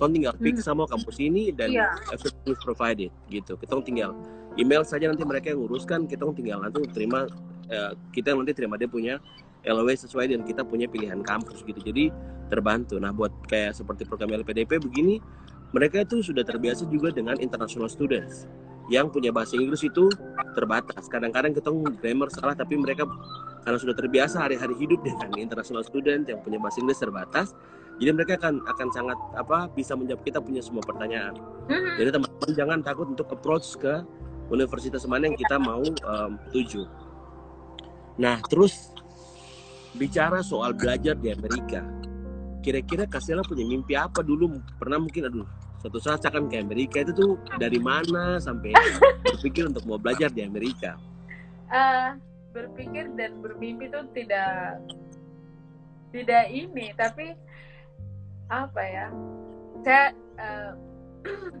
Kita tinggal pick Hmm. sama kampus ini dan Iya. everything is provided gitu. Kita tinggal email saja nanti mereka yang uruskan, kita tinggal nanti terima eh, kita nanti terima dia punya LOE sesuai dan kita punya pilihan kampus gitu. Jadi terbantu. Nah, buat kayak seperti program LPDP begini, mereka itu sudah terbiasa juga dengan international students yang punya bahasa Inggris itu terbatas. Kadang-kadang kita grammar salah tapi mereka karena sudah terbiasa hari-hari hidup dengan international student yang punya bahasa Inggris terbatas, jadi mereka akan akan sangat apa bisa menjawab kita punya semua pertanyaan. Mhm. Jadi teman-teman jangan takut untuk approach ke universitas mana yang kita mau em, tuju. Nah, terus bicara soal belajar di Amerika, kira-kira Kasela punya mimpi apa dulu? Pernah mungkin aduh suatu saat akan ke Amerika itu tuh dari mana sampai berpikir untuk mau belajar di Amerika? Eh, berpikir dan bermimpi itu tidak tidak ini tapi apa ya? Saya eh,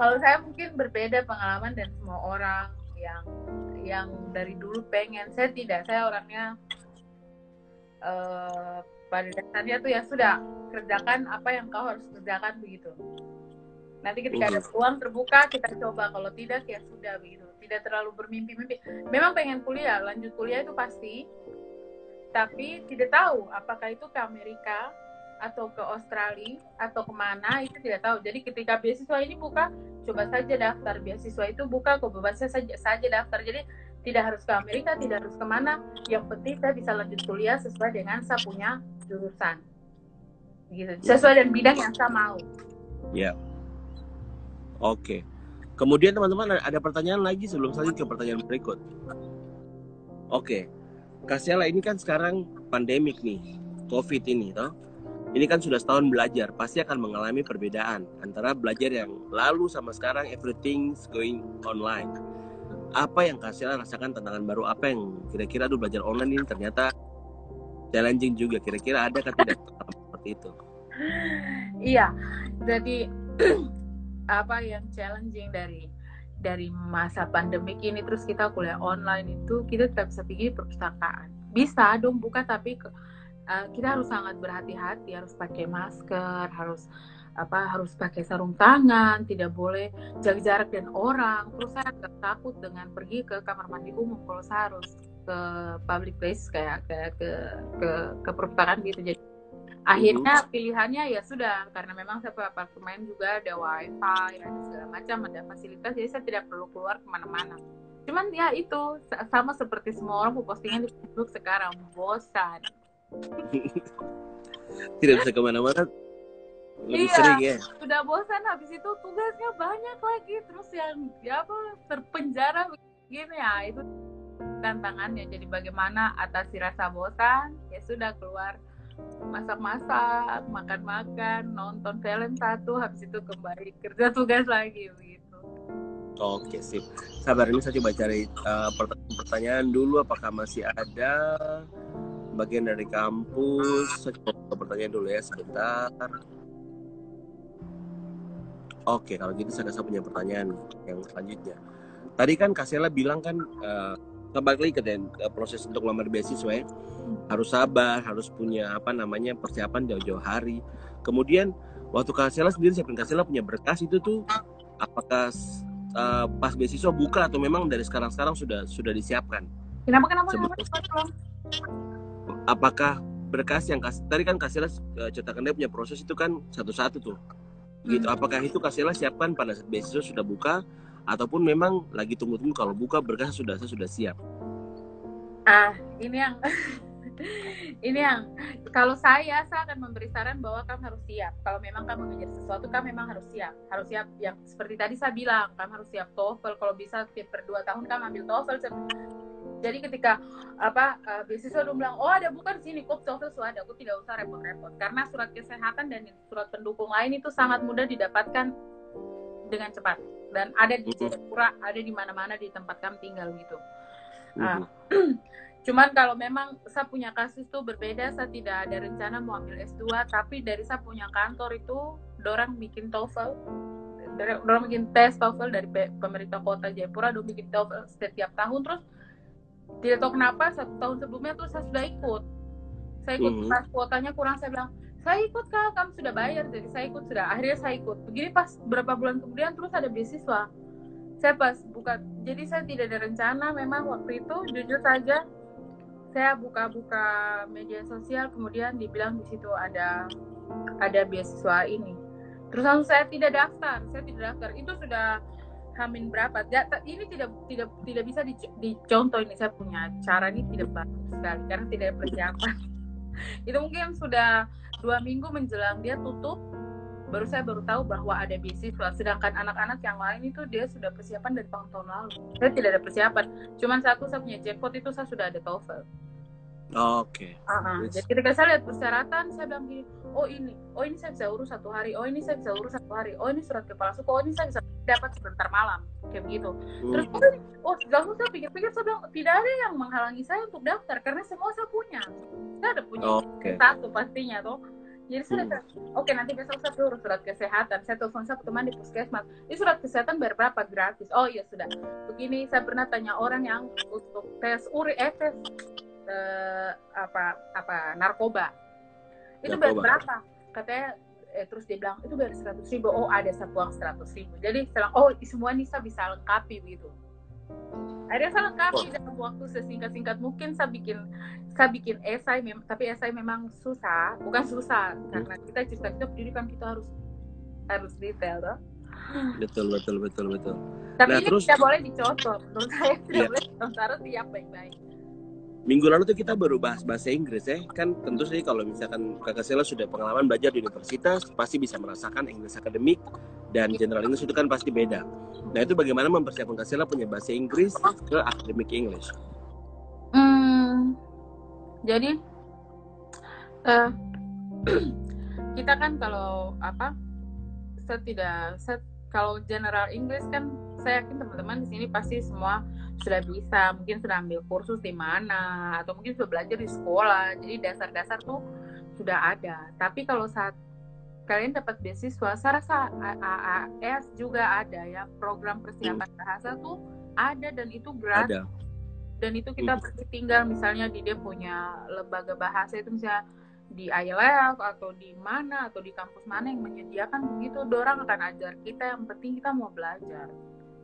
kalau saya mungkin berbeda pengalaman dan semua orang yang yang dari dulu pengen. Saya tidak saya orangnya eh, pada dasarnya tuh ya sudah kerjakan apa yang kau harus kerjakan begitu. Nanti ketika ada peluang terbuka kita coba. Kalau tidak ya sudah begitu. Tidak terlalu bermimpi-mimpi. Memang pengen kuliah lanjut kuliah itu pasti. Tapi tidak tahu apakah itu ke Amerika atau ke Australia atau ke mana itu tidak tahu jadi ketika beasiswa ini buka coba saja daftar beasiswa itu buka kok bebas saja saja daftar jadi tidak harus ke Amerika tidak harus ke mana yang penting saya bisa lanjut kuliah sesuai dengan saya punya jurusan gitu sesuai dengan bidang yang saya mau Ya. Oke. Kemudian teman-teman ada- pertanyaan lagi sebelum saya ke pertanyaan berikut. Oke. Kasiala ini kan sekarang pandemik nih, COVID ini toh. Ini kan sudah setahun belajar, pasti akan mengalami perbedaan antara belajar yang lalu sama sekarang everything's going online. apa yang kasih rasakan tantangan baru? Apa yang kira-kira aduh belajar online ini ternyata challenging juga. Kira-kira ada kan tidak seperti itu? Iya jadi apa yang challenging dari dari masa pandemik ini terus kita kuliah online itu kita tidak bisa pergi perpustakaan. Bisa dong buka tapi uh, kita harus sangat berhati-hati harus pakai masker harus apa harus pakai sarung tangan tidak boleh jaga jarak dan orang. Terus saya agak takut dengan pergi ke kamar mandi umum kalau saya harus ke public place kayak ke ke ke, ke perpustakaan gitu. Jadi akhirnya pilihannya ya sudah karena memang saya apartemen juga ada wifi ada segala macam ada fasilitas jadi saya tidak perlu keluar ke mana-mana. Cuman ya itu sama seperti semua orang postingan di Facebook sekarang bosan tidak bisa ke mana-mana lebih iya, sering ya sudah bosan habis itu tugasnya banyak lagi terus yang ya apa terpenjara begini ya itu tantangannya jadi bagaimana atasi rasa bosan ya sudah keluar masak-masak, makan-makan, nonton film satu, habis itu kembali kerja tugas lagi begitu. Oke sip. Sabar ini saya coba cari uh, pertanyaan dulu. Apakah masih ada bagian dari kampus? Saya coba pertanyaan dulu ya sebentar. Oke, kalau gitu saya punya pertanyaan yang selanjutnya. Tadi kan Kasela bilang kan uh, balik lagi ke dan uh, proses untuk lamar beasiswa ya harus sabar harus punya apa namanya persiapan jauh-jauh hari kemudian waktu Kasela sendiri siapin Kasela punya berkas itu tuh apakah uh, pas beasiswa buka atau memang dari sekarang-sekarang sudah sudah disiapkan kenapa kenapa, kenapa? Apakah berkas yang kas, tadi kan Kasela uh, cetakan dia punya proses itu kan satu-satu tuh. Gitu. Hmm. apakah itu Kasela siapkan pada saat beasiswa sudah buka ataupun memang lagi tunggu-tunggu kalau buka berkas sudah saya sudah siap? Ah ini yang ini yang kalau saya saya akan memberi saran bahwa kamu harus siap. Kalau memang kamu mengejar sesuatu kamu memang harus siap. Harus siap yang seperti tadi saya bilang kamu harus siap TOEFL. Kalau bisa per dua tahun kamu ambil TOEFL jadi ketika apa uh, beasiswa udah bilang oh ada bukan sini kok sudah ada. Aku tidak usah repot-repot. Karena surat kesehatan dan surat pendukung lain itu sangat mudah didapatkan dengan cepat. Dan ada di Jayapura, ada di mana-mana di tempat kami tinggal gitu. Uh, cuman kalau memang saya punya kasus tuh berbeda, saya tidak ada rencana mau ambil S2, tapi dari saya punya kantor itu, dorang bikin TOEFL, dorang bikin tes TOEFL dari pemerintah kota Jayapura, dorang bikin TOEFL setiap tahun, terus tidak tahu kenapa satu tahun sebelumnya tuh saya sudah ikut, saya ikut mm -hmm. pas kuotanya kurang, saya bilang saya ikut kak kamu sudah bayar. Jadi saya ikut sudah akhirnya saya ikut. Begini pas berapa bulan kemudian terus ada beasiswa. Saya pas buka jadi saya tidak ada rencana. Memang waktu itu jujur saja saya buka-buka media sosial kemudian dibilang di situ ada ada beasiswa ini. Terus langsung saya tidak daftar saya tidak daftar. Itu sudah hamin berapa. Data, ini tidak tidak tidak bisa dicontoh ini saya punya. Cara ini tidak bagus sekali karena tidak persiapan. Itu mungkin sudah dua minggu menjelang dia tutup baru saya baru tahu bahwa ada beasiswa. Sedangkan anak-anak yang lain itu dia sudah persiapan dari tahun-tahun lalu. Saya tidak ada persiapan. Cuman satu saya punya jackpot itu saya sudah ada TOEFL. Oke. Okay. Uh-huh. Jadi ketika saya lihat persyaratan, saya bilang gini, oh ini, oh ini saya bisa urus satu hari, oh ini saya bisa urus satu hari, oh ini surat kepala suku, oh ini saya bisa dapat sebentar malam, kayak begitu. Hmm. Terus oh langsung saya pikir-pikir, saya bilang tidak ada yang menghalangi saya untuk daftar karena semua saya punya. Saya ada punya okay. satu pastinya tuh. Jadi saya hmm. oke okay, nanti besok saya urus surat kesehatan. Saya telepon satu teman di puskesmas. Ini surat kesehatan berapa gratis? Oh iya sudah. Begini saya pernah tanya orang yang untuk tes uri, eh tes uh, apa apa narkoba itu narkoba. berapa katanya eh, terus dia bilang itu bayar seratus ribu. Oh ada sapuang seratus ribu. Jadi setelah oh semua ini saya bisa lengkapi begitu akhirnya saya lengkapi oh. dalam waktu sesingkat singkat mungkin saya bikin saya bikin esai mem tapi esai memang susah. Bukan susah hmm. karena kita cerita kita pendidikan kita harus harus detail loh betul betul betul betul. Tapi nah, ini terus, tidak boleh dicontoh menurut saya tidak yeah. boleh dicontoh harus siap baik-baik minggu lalu tuh kita baru bahas bahasa Inggris ya. Kan tentu sih kalau misalkan kakak Sela sudah pengalaman belajar di universitas pasti bisa merasakan Inggris akademik dan general English itu kan pasti beda. Nah itu bagaimana mempersiapkan kakak Sela punya bahasa Inggris ke akademik English hmm, jadi uh, kita kan kalau apa saya saya kalau general English kan saya yakin teman-teman di sini pasti semua sudah bisa mungkin sudah ambil kursus di mana atau mungkin sudah belajar di sekolah. Jadi dasar-dasar tuh sudah ada. Tapi kalau saat kalian dapat beasiswa saya rasa AAS juga ada ya. Program persiapan bahasa tuh ada dan itu gratis. Ada. dan itu kita hmm. tinggal misalnya di dia punya lembaga bahasa itu misalnya di ILF atau di mana atau di kampus mana yang menyediakan begitu dorang akan ajar kita. Yang penting kita mau belajar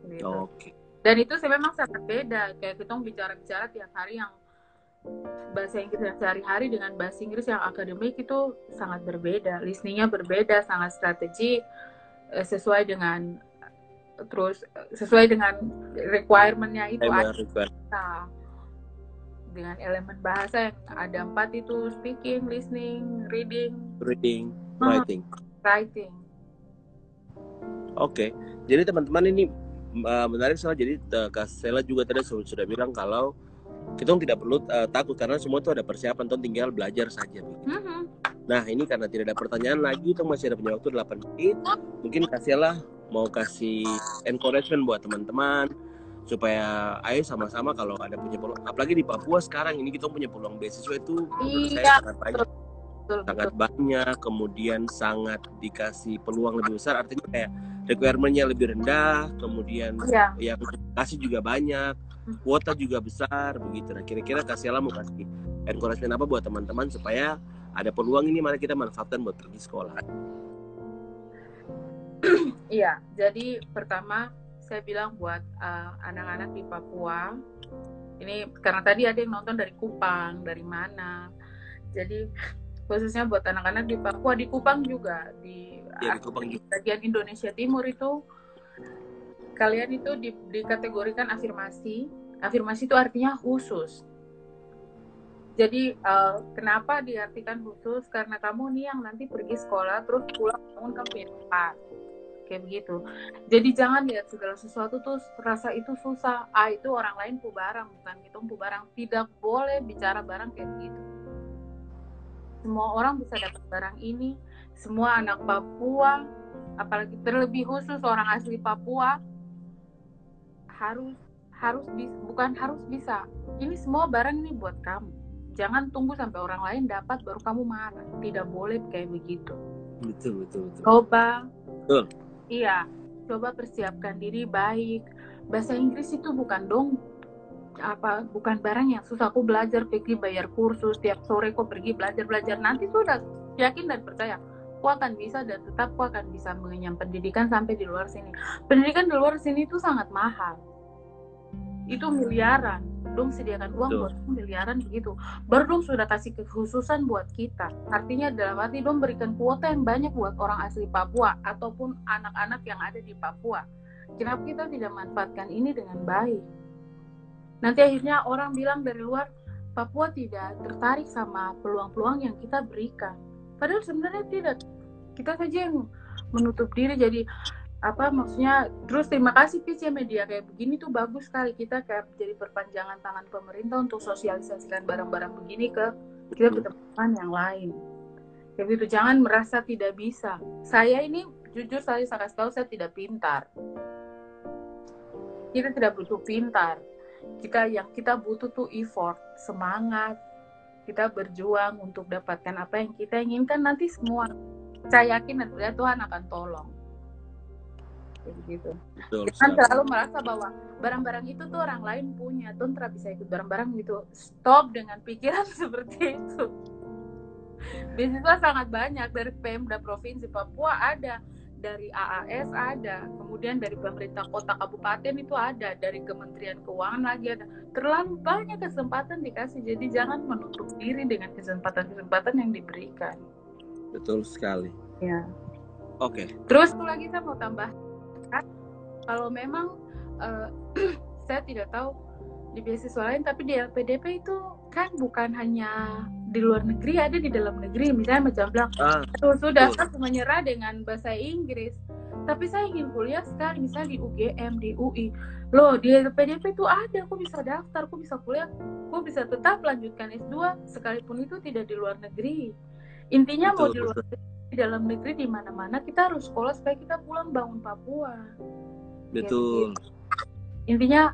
gitu. Oke. Okay. Dan itu sih memang sangat beda kayak kita bicara-bicara tiap hari yang bahasa Inggris yang sehari-hari dengan bahasa Inggris yang akademik itu sangat berbeda. Listeningnya berbeda, sangat strategi eh, sesuai dengan terus sesuai dengan requirementnya itu ada dengan elemen bahasa yang ada empat itu speaking, listening, reading, reading, writing, writing. Oke, okay. jadi teman-teman ini uh, menarik soal jadi uh, Kak Sela juga tadi sudah bilang kalau kita tidak perlu uh, takut karena semua itu ada persiapan, tuh tinggal belajar saja. Mm-hmm. Nah ini karena tidak ada pertanyaan lagi, tuh masih ada punya waktu 8 menit. Mungkin Kak Sela mau kasih encouragement buat teman-teman supaya ayo sama-sama kalau ada punya peluang apalagi di Papua sekarang ini kita punya peluang beasiswa itu iya, saya sangat banyak betul, sangat betul. banyak kemudian sangat dikasih peluang lebih besar artinya kayak requirementnya lebih rendah kemudian ya. yang kasih juga banyak hmm. kuota juga besar begitu nah kira-kira kasih mau kasih encouragement apa buat teman-teman supaya ada peluang ini mari kita manfaatkan buat pergi sekolah iya jadi pertama saya bilang buat anak eh, anak-anak di Papua ini karena tadi ada yang nonton dari Kupang dari mana jadi khususnya buat anak-anak di Papua di Kupang juga di, ya, di juga. bagian Indonesia Timur itu kalian itu di, dikategorikan afirmasi. Afirmasi itu artinya khusus. Jadi uh, kenapa diartikan khusus? Karena kamu nih yang nanti pergi sekolah terus pulang bangun kamu punya tempat kayak begitu. Jadi jangan lihat segala sesuatu tuh rasa itu susah. Ah itu orang lain pu barang bukan gitu pu barang. Tidak boleh bicara barang kayak begitu. Semua orang bisa dapat barang ini semua anak Papua apalagi terlebih khusus orang asli Papua harus harus bisa bukan harus bisa. Ini semua barang ini buat kamu. Jangan tunggu sampai orang lain dapat baru kamu marah. Tidak boleh kayak begitu. Betul betul betul. Coba. Betul. Iya, coba persiapkan diri baik. Bahasa Inggris itu bukan dong apa bukan barang yang susah. Aku belajar pergi bayar kursus. Tiap sore kok pergi belajar belajar nanti sudah yakin dan percaya aku akan bisa dan tetap aku akan bisa mengenyam pendidikan sampai di luar sini. Pendidikan di luar sini itu sangat mahal. Itu miliaran. Dong sediakan uang Betul. buat miliaran begitu. Baru dong sudah kasih kekhususan buat kita. Artinya dalam arti dong berikan kuota yang banyak buat orang asli Papua ataupun anak-anak yang ada di Papua. Kenapa kita tidak manfaatkan ini dengan baik? Nanti akhirnya orang bilang dari luar Papua tidak tertarik sama peluang-peluang yang kita berikan. Padahal sebenarnya tidak kita saja yang menutup diri. Jadi apa maksudnya? Terus terima kasih Pis ya media kayak begini tuh bagus sekali. Kita kayak jadi perpanjangan tangan pemerintah untuk sosialisasikan barang-barang begini ke kita ke teman yang lain. Kayak gitu. Jangan merasa tidak bisa. Saya ini jujur saya sangat tahu saya tidak pintar. Kita tidak butuh pintar. Kita yang kita butuh tuh effort semangat kita berjuang untuk dapatkan apa yang kita inginkan nanti semua saya yakin nanti Tuhan akan tolong begitu. Jangan selalu merasa bahwa barang-barang itu tuh orang lain punya, tuh tidak bisa ikut barang-barang gitu. Stop dengan pikiran seperti itu. Beasiswa sangat banyak dari Pemda Provinsi Papua ada, dari AAS ada, kemudian dari pemerintah kota kabupaten itu ada, dari Kementerian Keuangan lagi ada. Terlalu banyak kesempatan dikasih, jadi jangan menutup diri dengan kesempatan-kesempatan yang diberikan. Betul sekali. Ya. Oke. Okay. Terus lagi saya mau tambah kalau memang uh, saya tidak tahu di beasiswa lain tapi di LPDP itu kan bukan hanya di luar negeri ada di dalam negeri misalnya macam bilang ah, sudah saya menyerah dengan bahasa Inggris tapi saya ingin kuliah sekali misalnya di UGM di UI loh di LPDP itu ada aku bisa daftar aku bisa kuliah aku bisa tetap lanjutkan S2 sekalipun itu tidak di luar negeri intinya betul, mau di luar negeri di dalam negeri di mana-mana kita harus sekolah supaya kita pulang bangun Papua. Betul. Gitu. intinya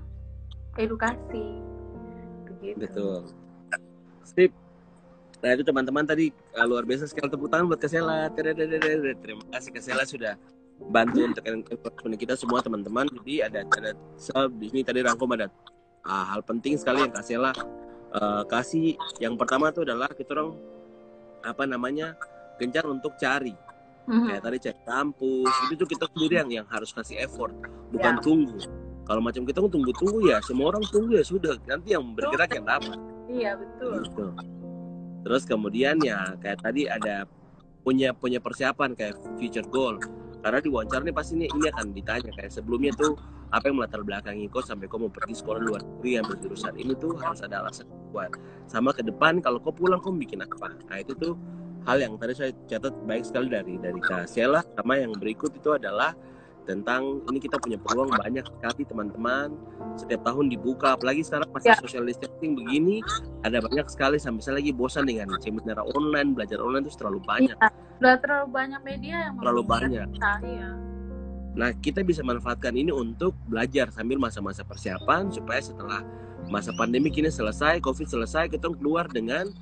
edukasi. Begitu. Betul. Sip. Nah itu teman-teman tadi uh, luar biasa sekali tepuk tangan buat Kasela Terima kasih Kasela sudah bantu untuk encouragement kita semua teman-teman. Jadi ada ada di sini tadi rangkum ada uh, hal penting sekali yang Kasela uh, kasih. Yang pertama itu adalah kita orang apa namanya gencar untuk cari Mhm. kayak tadi cek kampus itu tuh kita sendiri yang yang harus kasih effort bukan Ya. tunggu kalau macam kita tunggu-tunggu ya semua orang tunggu ya sudah nanti yang bergerak yang dapat iya betul gitu. Terus kemudian ya kayak tadi ada punya punya persiapan kayak future goal. Karena di wawancara nih pasti ini, ini akan ditanya kayak sebelumnya tuh apa yang melatar belakangi kau sampai kau mau pergi sekolah luar negeri ambil jurusan ini tuh harus ada alasan yang kuat. Sama ke depan kalau kau pulang kau bikin apa? Nah itu tuh hal yang tadi saya catat baik sekali dari dari Kak Sheila. Sama yang berikut itu adalah tentang ini kita punya peluang banyak sekali teman-teman setiap tahun dibuka apalagi sekarang masih Ya. social distancing begini ada banyak sekali sampai saya lagi bosan dengan seminar online belajar online itu terlalu banyak udah terlalu banyak media yang terlalu banyak kita, iya. Nah kita bisa manfaatkan ini untuk belajar sambil masa-masa persiapan supaya setelah masa pandemi ini selesai covid selesai kita keluar dengan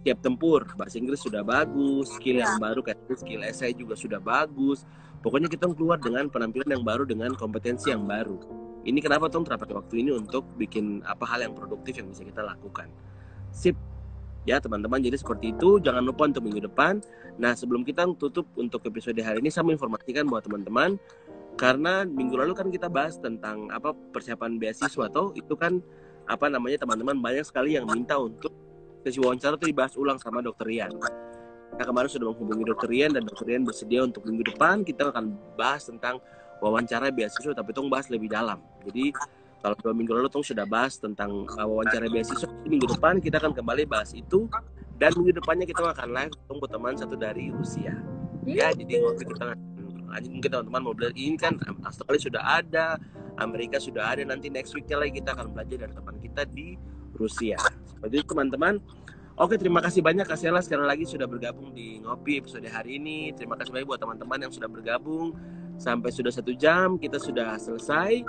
siap tempur. Bahasa Inggris sudah bagus skill yang baru kayak skill essay juga sudah bagus. Pokoknya kita keluar dengan penampilan yang baru dengan kompetensi yang baru. Ini kenapa Tom terdapat waktu ini untuk bikin apa hal yang produktif yang bisa kita lakukan. Sip. Ya teman-teman jadi seperti itu. Jangan lupa untuk minggu depan. Nah sebelum kita tutup untuk episode hari ini saya mau informasikan buat teman-teman karena minggu lalu kan kita bahas tentang apa persiapan beasiswa atau itu kan apa namanya teman-teman banyak sekali yang minta untuk sesi wawancara itu dibahas ulang sama dokter Rian. Kita kemarin sudah menghubungi dokter Rian dan dokter Rian bersedia untuk minggu depan kita akan bahas tentang wawancara beasiswa tapi tong bahas lebih dalam. Jadi kalau dua minggu lalu tong sudah bahas tentang uh, wawancara beasiswa minggu depan kita akan kembali bahas itu dan minggu depannya kita akan live tong teman satu dari Rusia. Ya jadi ngobrol kita lanjut mungkin teman-teman mau belajar ini kan Australia sudah ada, Amerika sudah ada nanti next weeknya lagi kita akan belajar dari teman kita di Rusia. Seperti itu teman-teman. Oke, terima kasih banyak Kak Sela sekali lagi sudah bergabung di Ngopi episode hari ini. Terima kasih banyak buat teman-teman yang sudah bergabung. Sampai sudah satu jam, kita sudah selesai.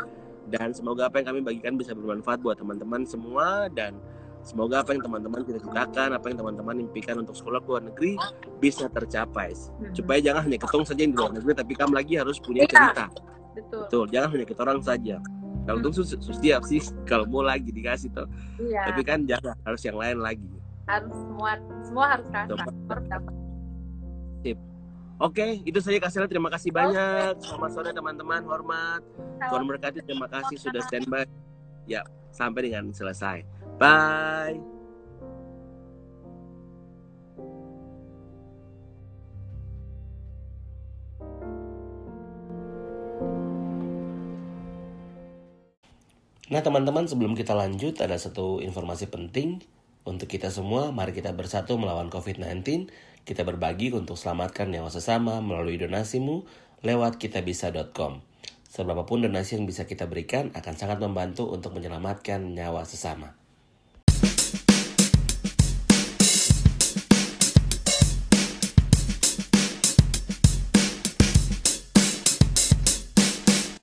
Dan semoga apa yang kami bagikan bisa bermanfaat buat teman-teman semua. Dan semoga apa yang teman-teman kita citakan, apa yang teman-teman impikan untuk sekolah ke luar negeri bisa tercapai. Mhm. Supaya jangan hanya ketong saja yang di luar negeri, tapi kamu lagi harus punya Iya. cerita. betul Betul, jangan hanya kita orang saja. Kalau Hmm. tuh siap sih, kalau mau lagi dikasih tuh. iya Tapi kan jangan harus yang lain lagi. harus semua semua harus rasa Coba. harus dapat Oke, itu saja Kak Sela. Terima kasih banyak. Selamat sore teman-teman. Hormat. Tuhan berkati. Terima kasih sudah standby. Ya, sampai dengan selesai. Bye. Nah teman-teman sebelum kita lanjut ada satu informasi penting untuk kita semua. Mari kita bersatu melawan COVID-19. Kita berbagi untuk selamatkan nyawa sesama melalui donasimu lewat kitabisa.com. Seberapapun donasi yang bisa kita berikan akan sangat membantu untuk menyelamatkan nyawa sesama.